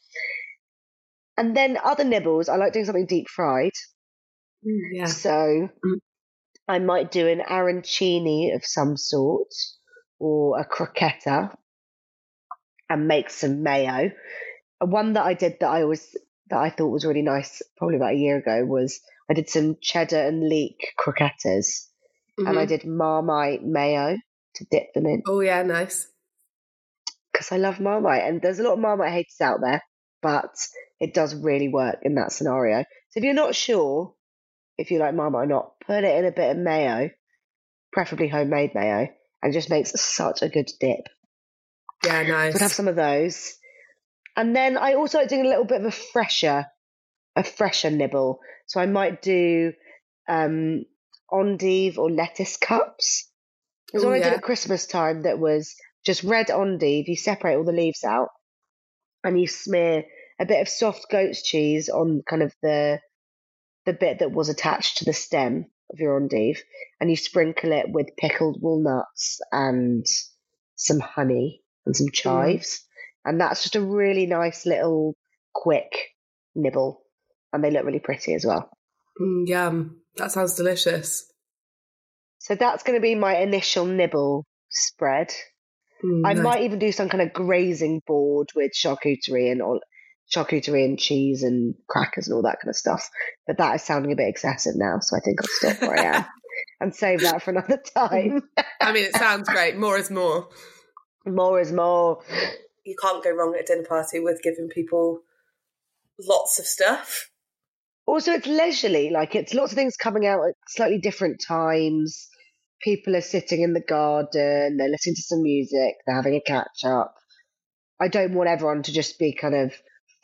And then other nibbles, I like doing something deep fried. Mm, yeah. So mm. I might do an arancini of some sort or a crocchetta and make some mayo. One that I did that I was that I thought was really nice probably about a year ago was I did some cheddar and leek croquettes mm-hmm. and I mm-hmm. did marmite mayo to dip them in. Oh yeah, nice. Because I love marmite and there's a lot of marmite haters out there, but it does really work in that scenario. So if you're not sure if you like marmite or not, put it in a bit of mayo, preferably homemade mayo, and just makes such a good dip. Yeah, nice. So have some of those. And then I also like doing a little bit of a fresher, a fresher nibble. So I might do um, endive or lettuce cups. There's one I did at Christmas time that was just red endive. You separate all the leaves out, and you smear a bit of soft goat's cheese on kind of the the bit that was attached to the stem of your endive, and you sprinkle it with pickled walnuts and some honey and some mm. chives. Mm. And that's just a really nice little quick nibble. And they look really pretty as well. Mm, yum. That sounds delicious. So that's going to be my initial nibble spread. Mm, I nice. might even do some kind of grazing board with charcuterie and all, charcuterie and cheese and crackers and all that kind of stuff. But that is sounding a bit excessive now, so I think I'll stop where I am and save that for another time. I mean, it sounds great. More is more. More is more you can't go wrong at a dinner party with giving people lots of stuff. Also, it's leisurely. Like it's lots of things coming out at slightly different times. People are sitting in the garden. They're listening to some music. They're having a catch up. I don't want everyone to just be kind of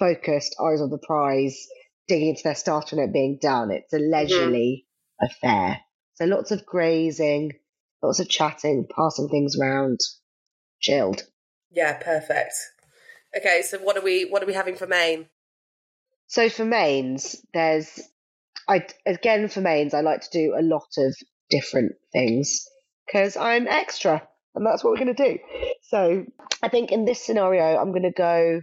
focused, eyes on the prize, digging into their starter and it being done. It's a mm-hmm. leisurely affair. So lots of grazing, lots of chatting, passing things around, chilled. Yeah, perfect. Okay, so what are we what are we having for main? So for mains, there's I again for mains I like to do a lot of different things because I'm extra and that's what we're going to do. So I think in this scenario I'm going to go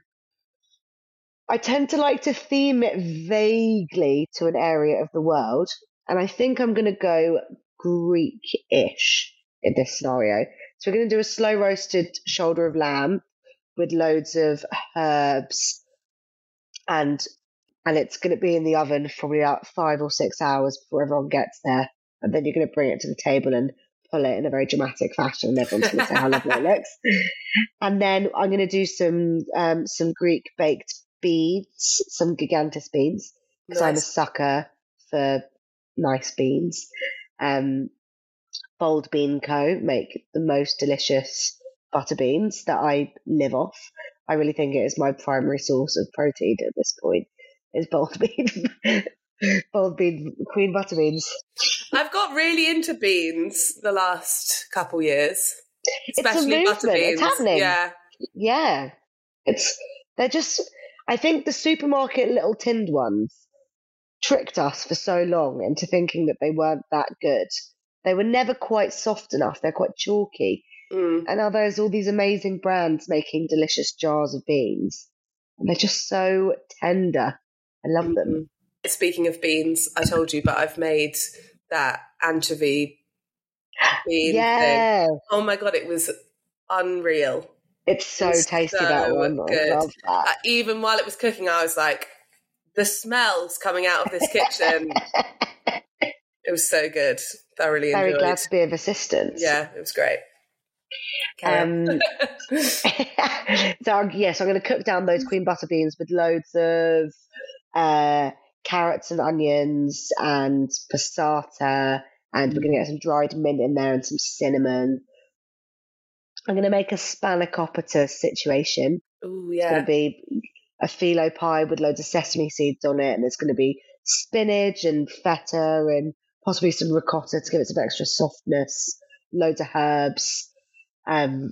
I tend to like to theme it vaguely to an area of the world and I think I'm going to go Greek-ish in this scenario. So we're going to do a slow roasted shoulder of lamb with loads of herbs, and and it's going to be in the oven for probably about five or six hours before everyone gets there, and then you're going to bring it to the table and pull it in a very dramatic fashion, and everyone's going to say how lovely it looks. And then I'm going to do some um, some Greek baked beans, some gigantes beans, because I'm a sucker for nice beans. Um, Bold Bean Co. make the most delicious butter beans that I live off. I really think it is my primary source of protein at this point. Is bold bean, bold bean queen butter beans. I've got really into beans the last couple years, It's a especially butter movement. beans. It's happening. Yeah, Yeah, it's they're just. I think the supermarket little tinned ones tricked us for so long into thinking that they weren't that good. They were never quite soft enough. They're quite chalky. Mm. And now there's all these amazing brands making delicious jars of beans. And they're just so tender. I love them. Mhm. Speaking of beans, I told you, but I've made that anchovy bean thing. Oh my god, it was unreal. It's so It's tasty, so that one. good. I love that. Even while it was cooking, I was like, the smells coming out of this kitchen. it was so good. Thoroughly Very enjoyed. glad to be of assistance. Yeah, it was great. Um, so yes, I'm going to cook down those queen butter beans with loads of uh, carrots and onions and passata, and we're going to get some dried mint in there and some cinnamon. I'm going to make a spanakopita situation. Ooh, It's going to be a phyllo pie with loads of sesame seeds on it, and there's going to be spinach and feta and possibly some ricotta to give it some extra softness, loads of herbs. Um,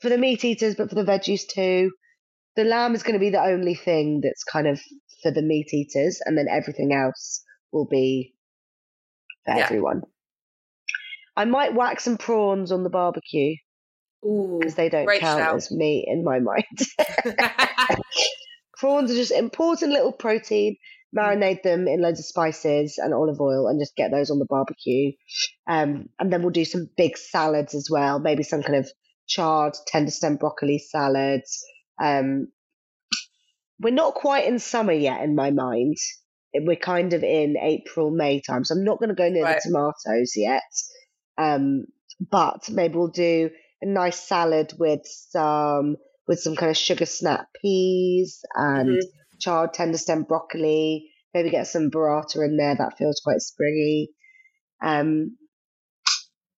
for the meat eaters, but for the veggies too. The lamb is going to be the only thing that's kind of for the meat eaters, and then everything else will be for Yeah. everyone. I might whack some prawns on the barbecue. Because they don't count shout. as meat in my mind. Prawns are just important little protein. Marinate them in loads of spices and olive oil and just get those on the barbecue. Um, and then we'll do some big salads as well, maybe some kind of charred tender stem broccoli salads. Um, we're not quite in summer yet in my mind. We're kind of in April, May time. So I'm not going to go near Right. the tomatoes yet. Um, but maybe we'll do a nice salad with some with some kind of sugar snap peas and Mhm. charred tender stem broccoli. Maybe get some burrata in there. That feels quite springy. Um,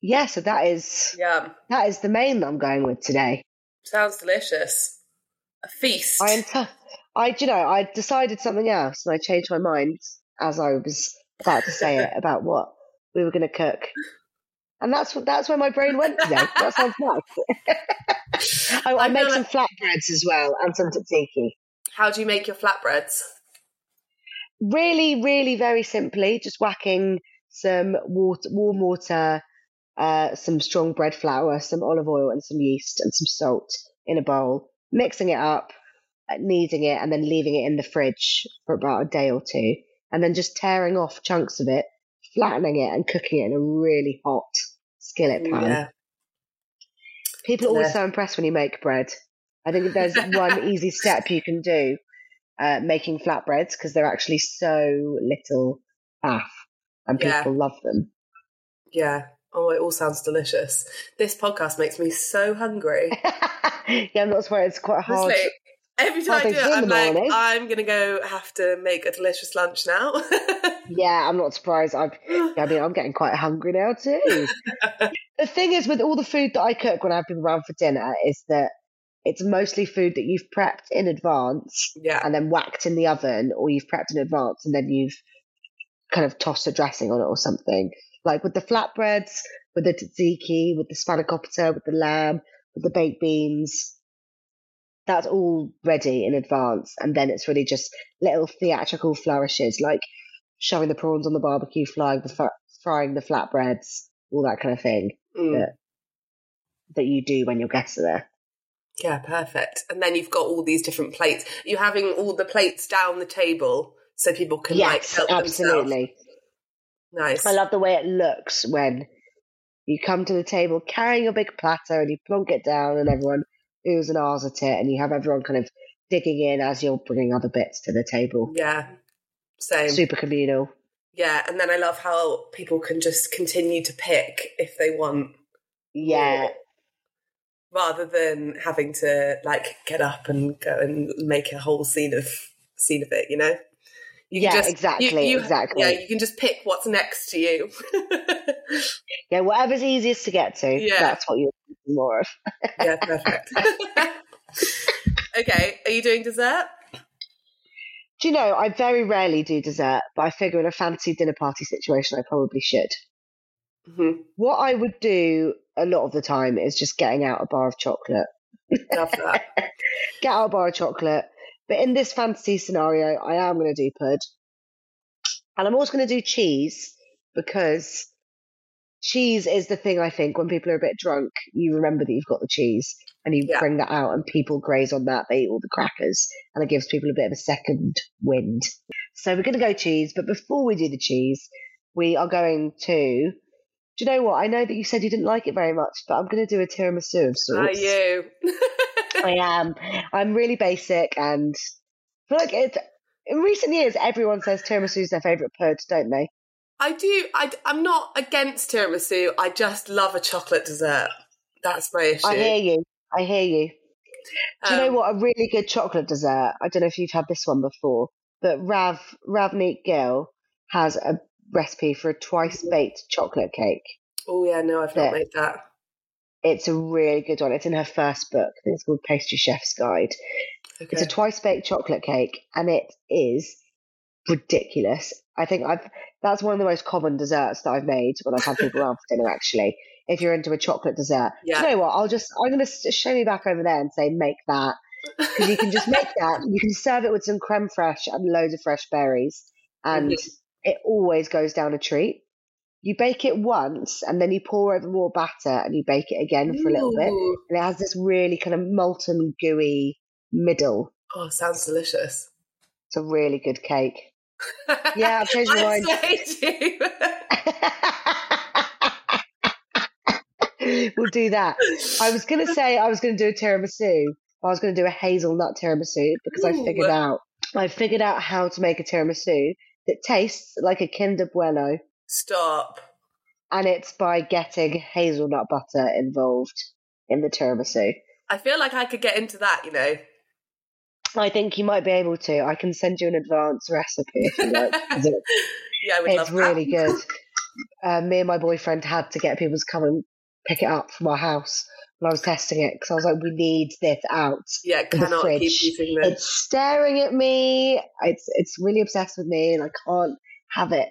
yeah, so that is yeah, that is the main that I'm going with today. sounds delicious. A feast. I am t- I you know I decided something else and I changed my mind as I was about to say it about what we were going to cook. And that's what that's where my brain went today. That sounds nice. I, I I some flatbreads as well and some tzatziki. How do you make your flatbreads? really, really very simply, just whacking some water, warm water, uh, some strong bread flour, some olive oil, and some yeast and some salt in a bowl, mixing it up, uh, kneading it, and then leaving it in the fridge for about a day or two, and then just tearing off chunks of it, flattening it, and cooking it in a really hot skillet pan. yeah. People are always so impressed when you make bread. I think there's one easy step you can do, uh, making flatbreads because they're actually so little faff and Yeah. people love them. Yeah. Oh, it all sounds delicious. This podcast makes me so hungry. yeah, I'm not surprised. It's quite hard. Honestly, every time I do it, to do in I'm like, morning. I'm gonna go have to make a delicious lunch now. Yeah, I'm not surprised. I've, I mean, I'm getting quite hungry now too. the thing is, with all the food that I cook when I have people around for dinner, is that it's mostly food that you've prepped in advance yeah. and then whacked in the oven, or you've prepped in advance and then you've kind of tossed a dressing on it or something. Like with the flatbreads, with the tzatziki, with the spanakopita, with the lamb, with the baked beans. That's all ready in advance, and then it's really just little theatrical flourishes, like shoving the prawns on the barbecue, frying the fr- frying the flatbreads, all that kind of thing Mm. Yeah. that you do when your guests are there. Yeah, perfect. And then you've got all these different plates. You're having all the plates down the table so people can like yes, help themselves. absolutely. Nice. I love the way it looks when you come to the table carrying a big platter and you plonk it down and everyone oohs and ahs at it and you have everyone kind of digging in as you're bringing other bits to the table. Yeah. Same. Super communal. Yeah, and then I love how people can just continue to pick if they want. Yeah. Rather than having to like get up and go and make a whole scene of scene of it, you know. You yeah, just, exactly, you, you, exactly. Yeah, you can just pick what's next to you. yeah, whatever's easiest to get to. Yeah. That's what you're more of. yeah, perfect. okay, are you doing dessert? Do you know, I very rarely do dessert, but I figure in a fancy dinner party situation, I probably should. Mm-hmm. What I would do a lot of the time is just getting out a bar of chocolate. Love that. Get out a bar of chocolate. But in this fantasy scenario, I am going to do pud. And I'm also going to do cheese because cheese is the thing I think when people are a bit drunk, you remember that you've got the cheese and you yeah. bring that out and people graze on that. They eat all the crackers and it gives people a bit of a second wind. So we're going to go cheese. But before we do the cheese, we are going to do you know what? I know that you said you didn't like it very much, but I'm going to do a tiramisu of sorts. Are you? I am. I'm really basic, and look, it's in recent years everyone says tiramisu is their favourite pud, don't they? I do. I, I'm not against tiramisu. I just love a chocolate dessert. That's my issue. I hear you. I hear you. Do you know um, what? A really good chocolate dessert. I don't know if you've had this one before, but Rav Ravneet Gill has a recipe for a twice baked chocolate cake. Oh yeah, no, I've not made that. It's a really good one. It's in her first book. It's called Pastry Chef's Guide. Okay. It's a twice baked chocolate cake, and it is ridiculous. I think I've that's one of the most common desserts that I've made when I've had people around for dinner. Actually, if you're into a chocolate dessert, yeah. you know what? I'll just I'm going to show me back over there and say make that because you can just make that. You can serve it with some creme fraiche and loads of fresh berries, and mm-hmm it always goes down a treat. You bake it once and then you pour over more batter and you bake it again for a little bit. And it has this really kind of molten, gooey middle. Oh, sounds delicious. It's a really good cake. Yeah, I'll change my mind. we'll do that. I was going to say I was going to do a tiramisu. I was going to do a hazelnut tiramisu because Ooh. I figured out I figured out how to make a tiramisu that tastes like a Kinder Bueno. Stop. And it's by getting hazelnut butter involved in the tiramisu. I feel like I could get into that, you know. I think you might be able to. I can send you an advance recipe if you like. yeah, I would It's really good. Uh, me and my boyfriend had to get people to come and pick it up from our house when I was testing it because I was like, we need this out. Yeah, cannot keep using this. It's staring at me. It's it's really obsessed with me, and I can't have it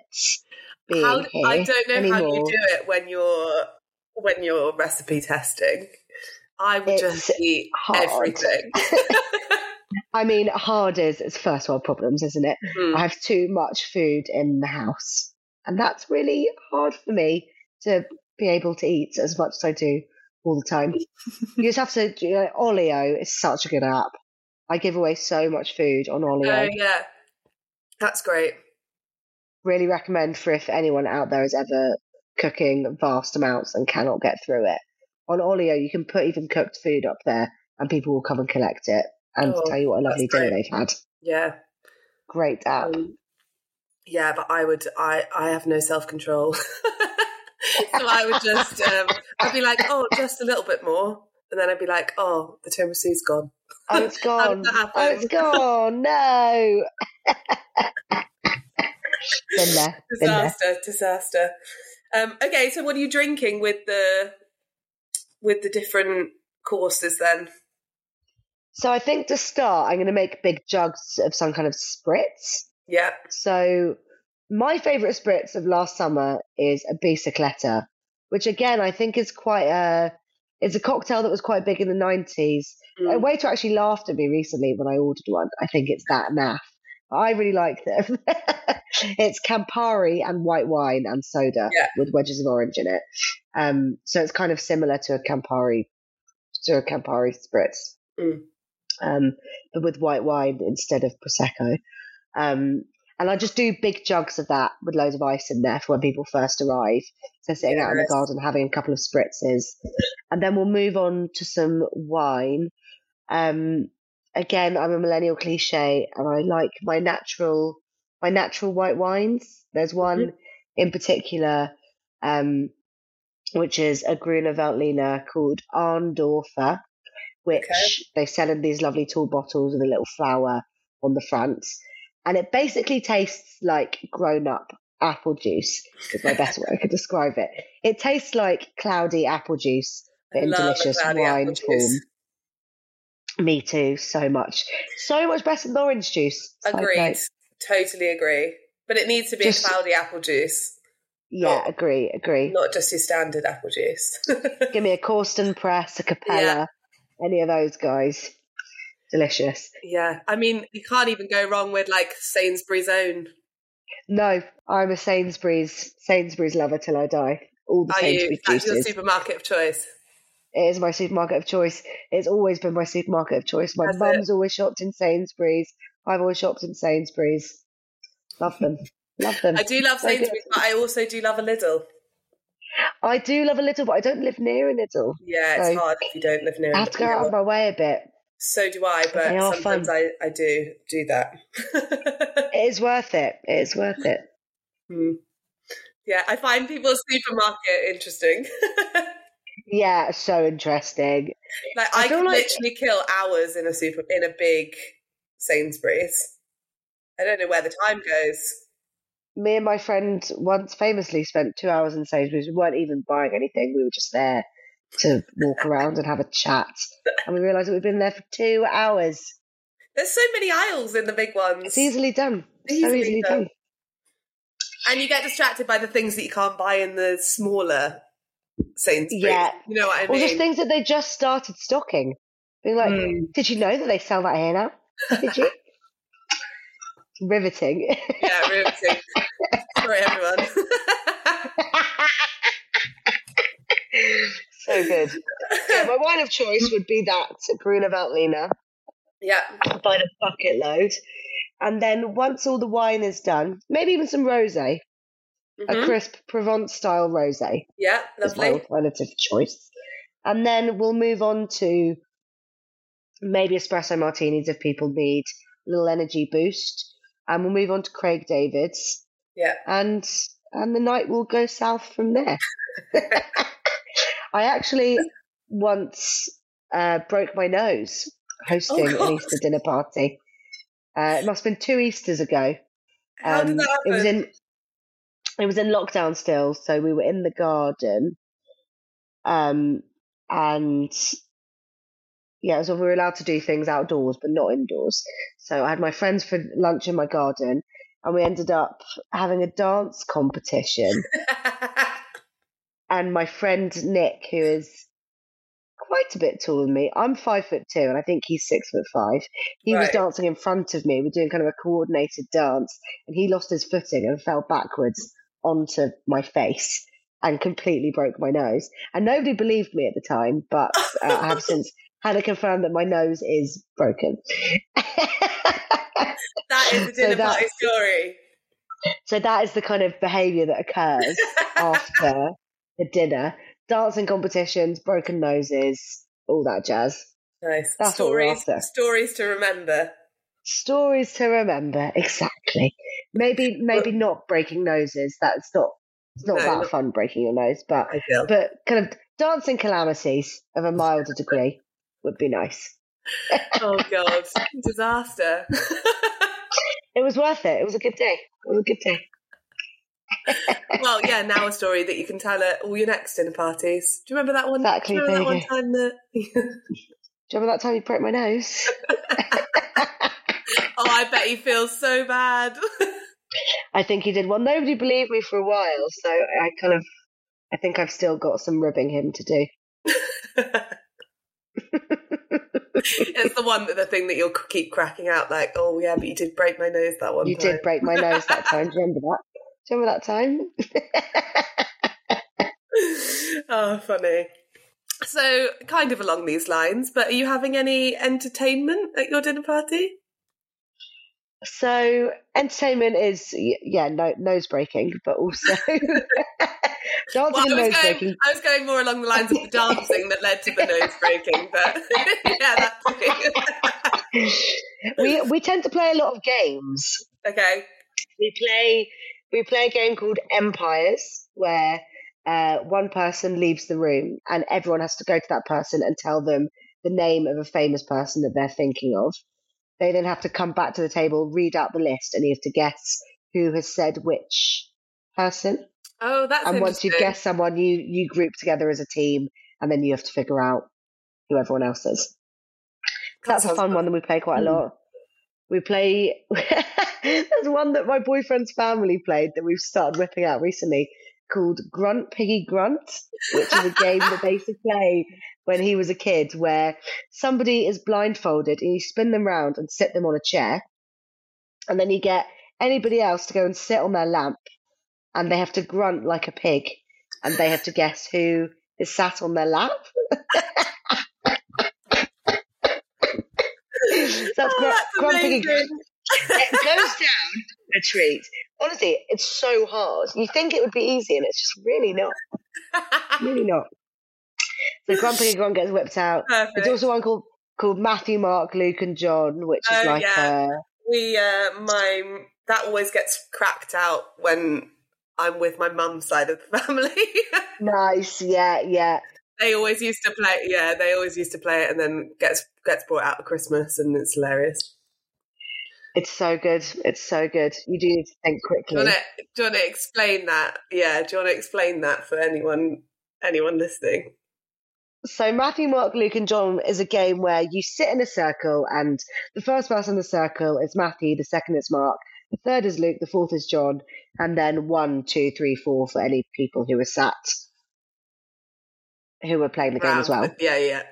being how, here I don't know anymore. how you do it when you're when you're recipe testing. I would it's just eat hard. everything. I mean, hard is it's first world problems, isn't it? Mm. I have too much food in the house, and that's really hard for me to be able to eat as much as I do all the time. you just have to. You know, Olio is such a good app. I give away so much food on Olio. Oh yeah, that's great. Really recommend for if anyone out there is ever cooking vast amounts and cannot get through it. On Olio, you can put even cooked food up there, and people will come and collect it and oh, tell you what a lovely day they've had. Yeah, great app. Um, yeah, but I would. I I have no self control. so I would just, um, I'd be like, oh, just a little bit more. And then I'd be like, oh, the tiramisu's gone. Oh, it's gone. oh, it's gone. No. Been there. Disaster, there. disaster. Um, okay, so what are you drinking with the with the different courses then? So I think to start, I'm going to make big jugs of some kind of spritz. Yeah. So my favourite spritz of last summer is a bicicleta, which again I think is quite a it's a cocktail that was quite big in the nineties. Mm. A waiter actually laughed at me recently when I ordered one. I think it's that naff. I really like them. it's Campari and white wine and soda yeah. with wedges of orange in it. Um, so it's kind of similar to a Campari to a Campari spritz, mm. Um, but with white wine instead of prosecco. Um, and I just do big jugs of that with loads of ice in there for when people first arrive. So sitting yes. out in the garden having a couple of spritzes. And then we'll move on to some wine. Um, again, I'm a millennial cliche, and I like my natural my natural white wines. There's one mm-hmm. in particular, um, which is a Gruner Veltliner called Arndorfer, which okay. they sell in these lovely tall bottles with a little flower on the front. And it basically tastes like grown up apple juice, is my best way I could describe it. It tastes like cloudy apple juice but in delicious wine form. Me too, so much. So much better than orange juice. Agreed. Totally agree. But it needs to be just, cloudy apple juice. Yeah, not, agree, agree. Not just your standard apple juice. Give me a Cawston Press, a Copella. Any of those guys. Delicious. Yeah. I mean, you can't even go wrong with like Sainsbury's own. No, I'm a Sainsbury's Sainsbury's lover till I die. All the Are Sainsbury's you? That's your supermarket of choice. It is my supermarket of choice. It's always been my supermarket of choice. My mum's always shopped in Sainsbury's. I've always shopped in Sainsbury's. Love them. Love them. I do love Sainsbury's, but I also do love a Lidl. I do love a Lidl, but I don't live near a Lidl. Yeah, it's so hard if you don't live near. I have to go out of my way a bit. So do I, but sometimes I, I do do that. it is worth it. It is worth it. Hmm. Yeah, I find people's supermarket interesting. yeah, so interesting. Like I, I could like... literally kill hours in a super in a big Sainsbury's. I don't know where the time goes. Me and my friend once famously spent two hours in Sainsbury's. We weren't even buying anything. We were just there to walk around and have a chat. And we realised that we'd been there for two hours. There's so many aisles in the big ones. It's easily done. Easily so easily done. done. And you get distracted by the things that you can't buy in the smaller Sainsbury's. Yeah. You know what I mean? Or just things that they just started stocking. Being like, mm. did you know that they sell that here now? Did you? riveting. Yeah, riveting. Sorry, everyone. so good. Yeah, my wine of choice would be that Gruner Veltliner. Yeah. By the bucket load. And then once all the wine is done, maybe even some rosé, mm-hmm. a crisp Provence style rosé. Yeah, lovely. my alternative choice. And then we'll move on to maybe espresso martinis if people need a little energy boost. And we'll move on to Craig David's. Yeah. And and the night will go south from there. I actually once uh, broke my nose hosting oh, an Easter dinner party. Uh, it must have been two Easters ago. Um, How did um, that happen? It was in it was in lockdown still, so we were in the garden, um, and yeah, so we were allowed to do things outdoors, but not indoors. So I had my friends for lunch in my garden, and we ended up having a dance competition. and my friend Nick, who is quite a bit taller than me, I'm five foot two, and I think he's six foot five. He right. was dancing in front of me. We're doing kind of a coordinated dance, and he lost his footing and fell backwards onto my face and completely broke my nose. And nobody believed me at the time, but uh, I have since had to confirm that my nose is broken. that is a dinner so party story. So that is the kind of behaviour that occurs after the dinner. Dancing competitions, broken noses, all that jazz. Nice. That's stories, stories to remember. Stories to remember, exactly. Maybe maybe not breaking noses. That's not it's not no, that fun breaking your nose, but but kind of dancing calamities of a milder degree would be nice. oh god, disaster. it was worth it. It was a good day. It was a good day. well, yeah, now a story that you can tell at all your next dinner parties. Do you remember that one? Exactly. Do you remember that one time that? Do you remember that time you broke my nose? oh, I bet he feels so bad. I think he did. Well, nobody believed me for a while, so I kind of, I think I've still got some ribbing him to do. it's the one, that the thing that you'll keep cracking out, like, oh yeah, but you did break my nose that one. You time. did break my nose that time. Do you remember that? Do you remember that time? oh, funny. So, kind of along these lines, but are you having any entertainment at your dinner party? So, entertainment is yeah, no, nose breaking, but also Dancing well, and nose going, breaking. I was going more along the lines of the dancing that led to the nose breaking, but yeah, that's we we tend to play a lot of games. Okay. We play we play a game called Empires, where uh, one person leaves the room and everyone has to go to that person and tell them the name of a famous person that they're thinking of. They then have to come back to the table, read out the list, and you have to guess who has said which person. Oh, that's and once you guess someone, you you group together as a team, and then you have to figure out who everyone else is. That That's a fun fun. one that we play quite a Mm. lot. We play. There's one that my boyfriend's family played that we've started whipping out recently called Grunt Piggy Grunt, which is a game that they used to play when he was a kid, where somebody is blindfolded and you spin them round and sit them on a chair, and then you get anybody else to go and sit on their lamp, and they have to grunt like a pig, and they have to guess who is sat on their lap. so that's, Oh, gr- that's Grunt Piggy. Grunt it goes down a treat. Honestly, it's so hard. You think it would be easy, and it's just really not. Really not. So Grumpy Grunt gets whipped out. Perfect. There's also one called called Matthew, Mark, Luke, and John, which is Oh, like yeah. uh, we uh my that always gets cracked out when I'm with my mum's side of the family. nice. Yeah, yeah. they always used to play yeah, they always used to play it and then gets gets brought out at Christmas and it's hilarious. It's so good. It's so good. You do need to think Do quickly. you want to do you want to explain that? Yeah, do you want to explain that for anyone anyone listening? So Matthew, Mark, Luke, and John is a game where you sit in a circle, and the first person in the circle is Matthew, the second is Mark, the third is Luke, the fourth is John, and then one, two, three, four for any people who are sat, who are playing the game as well. Yeah, yeah.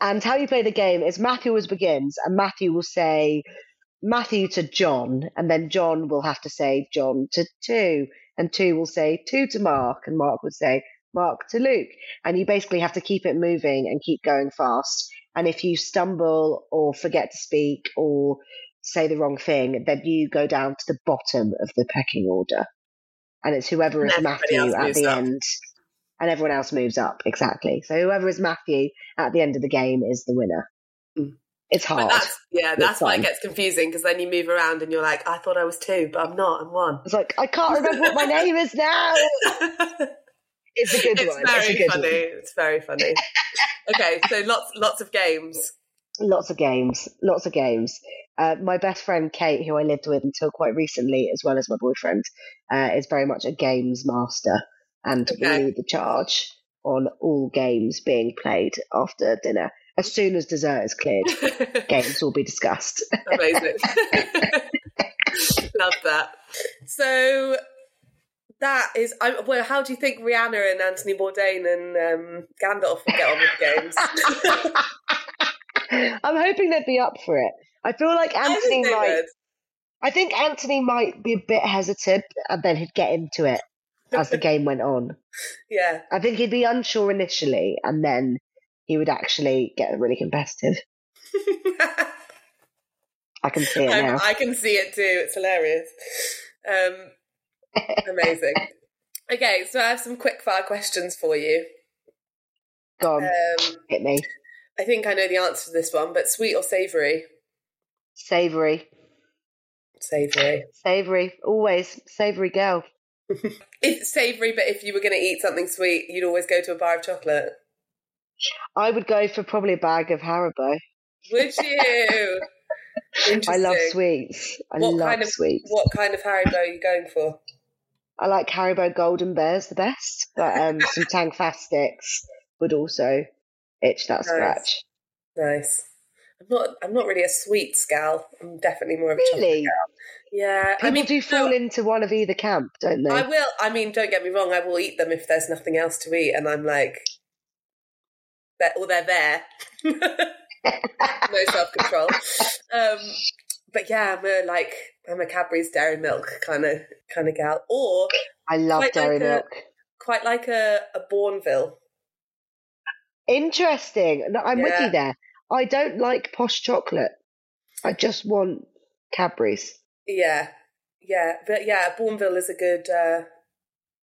And how you play the game is Matthew always begins, and Matthew will say Matthew to John, and then John will have to say John to two, and two will say two to Mark, and Mark would say Mark to Luke. And you basically have to keep it moving and keep going fast. And if you stumble or forget to speak or say the wrong thing, then you go down to the bottom of the pecking order. And it's whoever is Matthew at the up. end. And everyone else moves up, exactly. So whoever is Matthew at the end of the game is the winner. Mm. It's hard. that's yeah, It's that's why it gets confusing because then you move around and you're like, I thought I was two, but I'm not. I'm one. It's like I can't remember what my name is now. It's a good it's one. It's very good funny. one. It's very funny. okay, so lots lots of games. Lots of games. Lots of games. Uh, my best friend Kate, who I lived with until quite recently, as well as my boyfriend, uh, is very much a games master and Okay. lead the charge on all games being played after dinner. As soon as dessert is cleared, games will be discussed. Amazing. Love that. So that is. I, well, how do you think Rihanna and Anthony Bourdain and um, Gandalf will get on with the games? I'm hoping they'd be up for it. I feel like Anthony they might. would. I think Anthony might be a bit hesitant, and then he'd get into it as the game went on. Yeah. I think he'd be unsure initially, and then he would actually get really competitive. I can see it now. I can see it too. It's hilarious. Um, amazing. Okay, so I have some quick fire questions for you. Go on, Um, hit me. I think I know the answer to this one, but sweet or savoury? Savoury, Savoury. savoury, always savoury girl. If savoury, but if you were going to eat something sweet, you'd always go to a bar of chocolate. I would go for probably a bag of Haribo. Would you? I love sweets. I What love kind of sweets. what kind of Haribo are you going for? I like Haribo Golden Bears the best, but um, some Tangfastics would also itch that Nice. scratch. Nice. I'm not. I'm not really a sweets gal. I'm definitely more of a chocolate gal. Yeah, People I mean, do fall no, into one of either camp, don't they? I will. I mean, don't get me wrong. I will eat them if there's nothing else to eat, and I'm like, they're, or they're there. no self control. Um, but yeah, I'm a like I'm a Cadbury's Dairy Milk kind of kind of gal, or I love dairy like a- milk. quite like a, a Bournville. Interesting. No, I'm with you there. I don't like posh chocolate. I just want Cadbury's. Yeah, yeah, but yeah, Bournville is a good. Uh,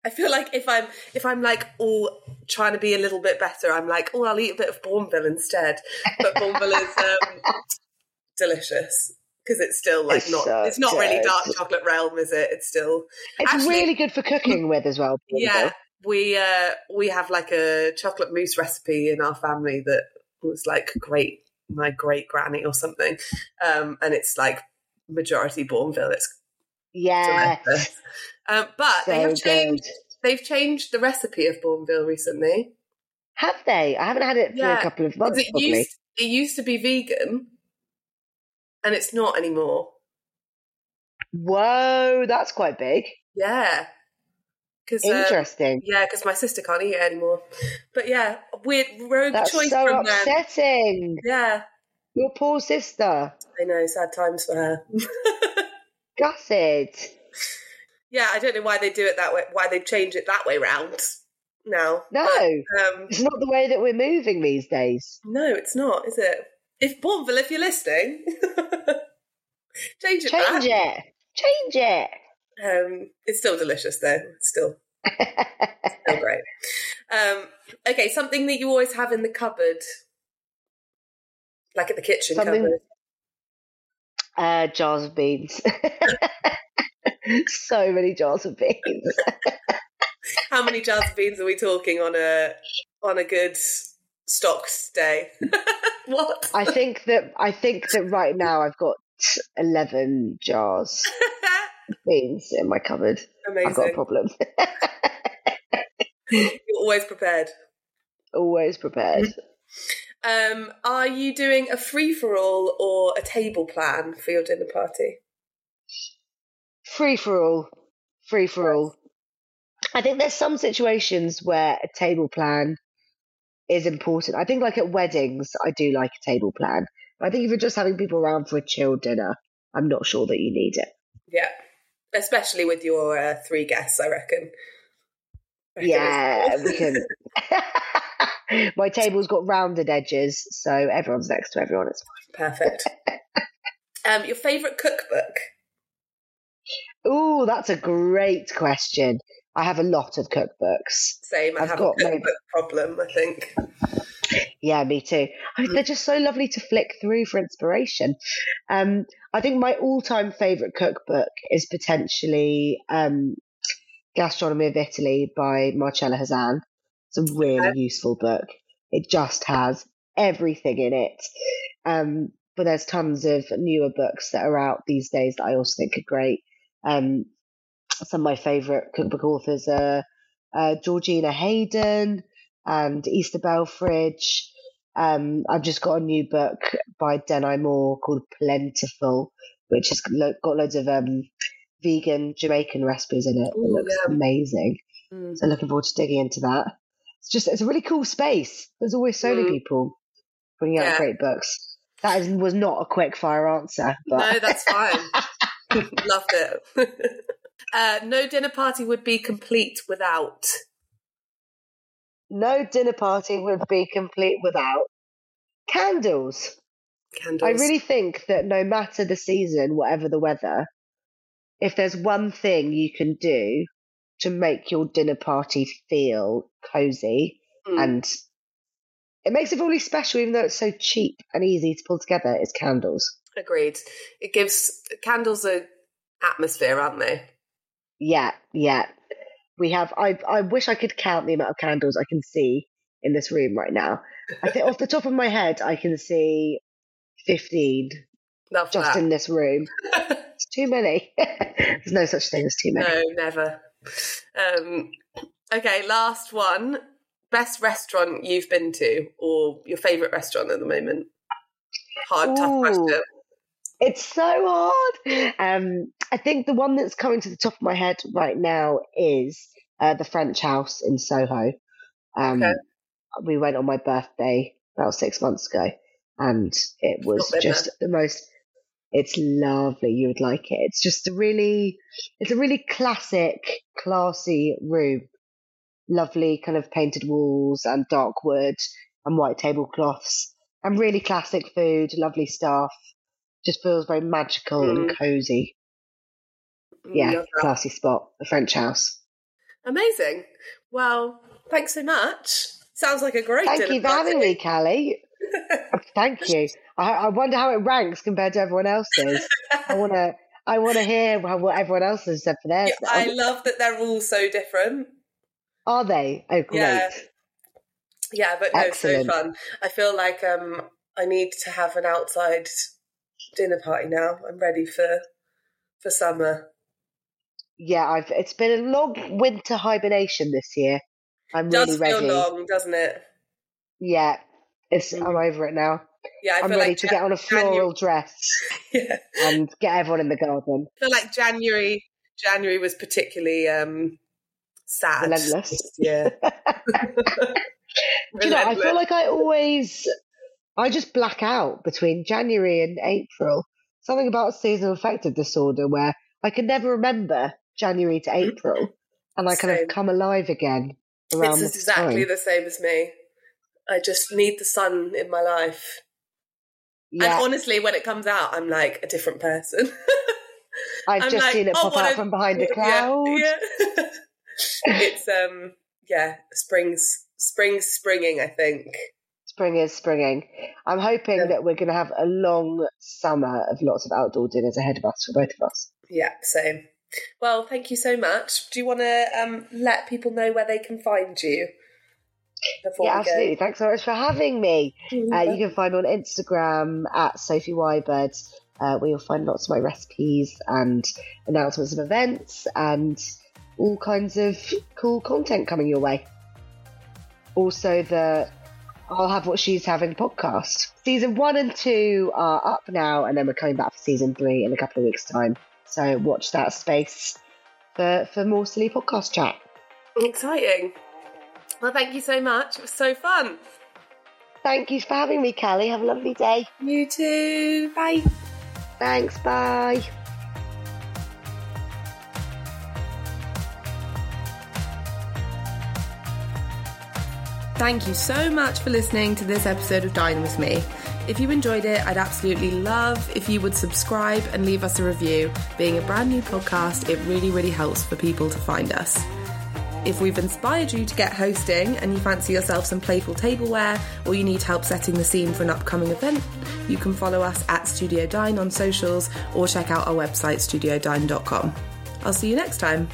I feel like if I'm if I'm like all trying to be a little bit better, I'm like, oh, I'll eat a bit of Bournville instead. But Bournville is um, delicious because it's still like It's not so it's not really dark chocolate realm, is it? It's still It's Actually- really good for cooking with as well. yeah. We uh we have like a chocolate mousse recipe in our family that was like great my great granny or something, um, and it's like majority Bournville. It's Yeah. Um, but they So have good. changed. They've changed the recipe of Bournville recently. Have they? I haven't had it for Yeah, a couple of months, It probably. used it used to be vegan, and it's not anymore. Whoa, that's quite big. Yeah, because uh, Interesting. yeah, because my sister can't eat it anymore. But yeah, weird rogue that's choice so from them. upsetting. Yeah, Your poor sister. I know, sad times for her. Gutted. yeah, I don't know why they do it that way. Why they change it that way round now? No, But, um, it's not the way that we're moving these days. no, it's not, is it? If Bournville, if you're listening, change it. Change back. it. Change it. Um, it's still delicious though. It's still still great. Um, okay, something that you always have in the cupboard, like at the kitchen Something- cupboard. Uh, jars of beans. so many jars of beans. How many jars of beans are we talking on a on a good stocks day? what? I think that I think that right now I've got eleven jars beans in my cupboard. I've got a problem. You're always prepared. Always prepared. Um, are you doing a free for all or a table plan for your dinner party? Free for all. Free for all. I think there's some situations where a table plan is important. I think, like at weddings, I do like a table plan. I think if you're just having people around for a chill dinner, I'm not sure that you need it. Yeah, especially with your uh, three guests, I reckon. Reckon Yeah, we can. My table's got rounded edges, so everyone's next to everyone. It's Perfect. um, your favourite cookbook? Oh, that's a great question. I have a lot of cookbooks. Same. I I've have a got cookbook maybe- problem. I think. Yeah, me too. I mean, they're just so lovely to flick through for inspiration. Um, I think my all-time favorite cookbook is potentially um, Gastronomy of Italy by Marcella Hazan. It's a really useful book. It just has everything in it. Um, but there's tons of newer books that are out these days that I also think are great. Um, some of my favorite cookbook authors are uh, Georgina Hayden and Ixta Belfrage. Um, I've just got a new book by Denai Moore called Plentiful, which has got loads of um, vegan Jamaican recipes in it. Ooh, it looks yeah. amazing. Mm. So looking forward to digging into that. It's just it's a really cool space. There's always so many Mm. people bringing out Yeah. great books. That is, was not a quick fire answer, but No, that's fine. Loved it. uh, no dinner party would be complete without. No dinner party would be complete without candles. Candles. I really think that no matter the season, whatever the weather, if there's one thing you can do to make your dinner party feel cozy Mm. and it makes it really special, even though it's so cheap and easy to pull together, is candles. Agreed. It gives candles a atmosphere, aren't they? Yeah, yeah. We have. I I wish I could count the amount of candles I can see in this room right now. I think off the top of my head, I can see fifteen Love just that. in this room. It's too many. There's no such thing as too many. no, never. Um, okay, last one. Best restaurant you've been to, or your favourite restaurant at the moment? Hard, tough question. It's so hard. Um, I think the one that's coming to the top of my head right now is uh, the French House in Soho. Um, Okay. We went on my birthday about six months ago, and it was just the most. It's lovely. You would like it. It's just a really, it's a really classic, classy room. Lovely kind of painted walls and dark wood and white tablecloths and really classic food. Lovely staff just feels very magical and cozy. Mm, Yeah, classy spot, the French house. Amazing. Well, thanks so much. Sounds like a great Thank you for party. having me, Callie. Thank you. I, I wonder how it ranks compared to everyone else's. I want to. I want to hear what everyone else has said for theirs. Yeah, I love that they're all so different. Are they? Oh, great. Yeah. Yeah, but no, Excellent. so fun. I feel like um I need to have an outside dinner party now. I'm ready for for summer. Yeah, I've. It's been a long winter hibernation this year. I'm Does really feel ready. long, doesn't it? Yeah, it's. Mm. I'm over it now. Yeah, I I'm feel ready like to get on a Jan- floral dress yeah. and get everyone in the garden. I feel like January January was particularly um sad. Relentless. year. Do you know? I feel like I always. I just black out between January and April. Something about seasonal affective disorder where I can never remember January to April, and I kind of come alive again around it's this exactly time. the same as me. I just need the sun in my life. Yeah, And honestly, when it comes out, I'm like a different person. I've I'm just like, seen it oh, pop what out a- from behind a Yeah, cloud. Yeah, it's um, yeah, spring's spring's springing. I think. Spring is springing. I'm hoping Yeah. that we're going to have a long summer of lots of outdoor dinners ahead of us for both of us. Yeah, same. Well, thank you so much. Do you want to um, let people know where they can find you? Yeah, we go? absolutely. Thanks so much for having me. Uh, you can find me on Instagram at Sophie Wyburd, uh, where you'll find lots of my recipes and announcements of events and all kinds of cool content coming your way. Also, the I'll have what she's having podcast. Season one and two are up now, and then we're coming back for season three in a couple of weeks' time. So watch that space for for more silly podcast chat. Exciting. Well, thank you so much. It was so fun. Thank you for having me, Callie. Have a lovely day. You too. Bye. Thanks. Bye. Thank you so much for listening to this episode of Dine With Me. If you enjoyed it, I'd absolutely love if you would subscribe and leave us a review. Being a brand new podcast, it really, really helps for people to find us. If we've inspired you to get hosting and you fancy yourself some playful tableware or you need help setting the scene for an upcoming event, you can follow us at Studio Dine on socials or check out our website studiodine.com. I'll see you next time.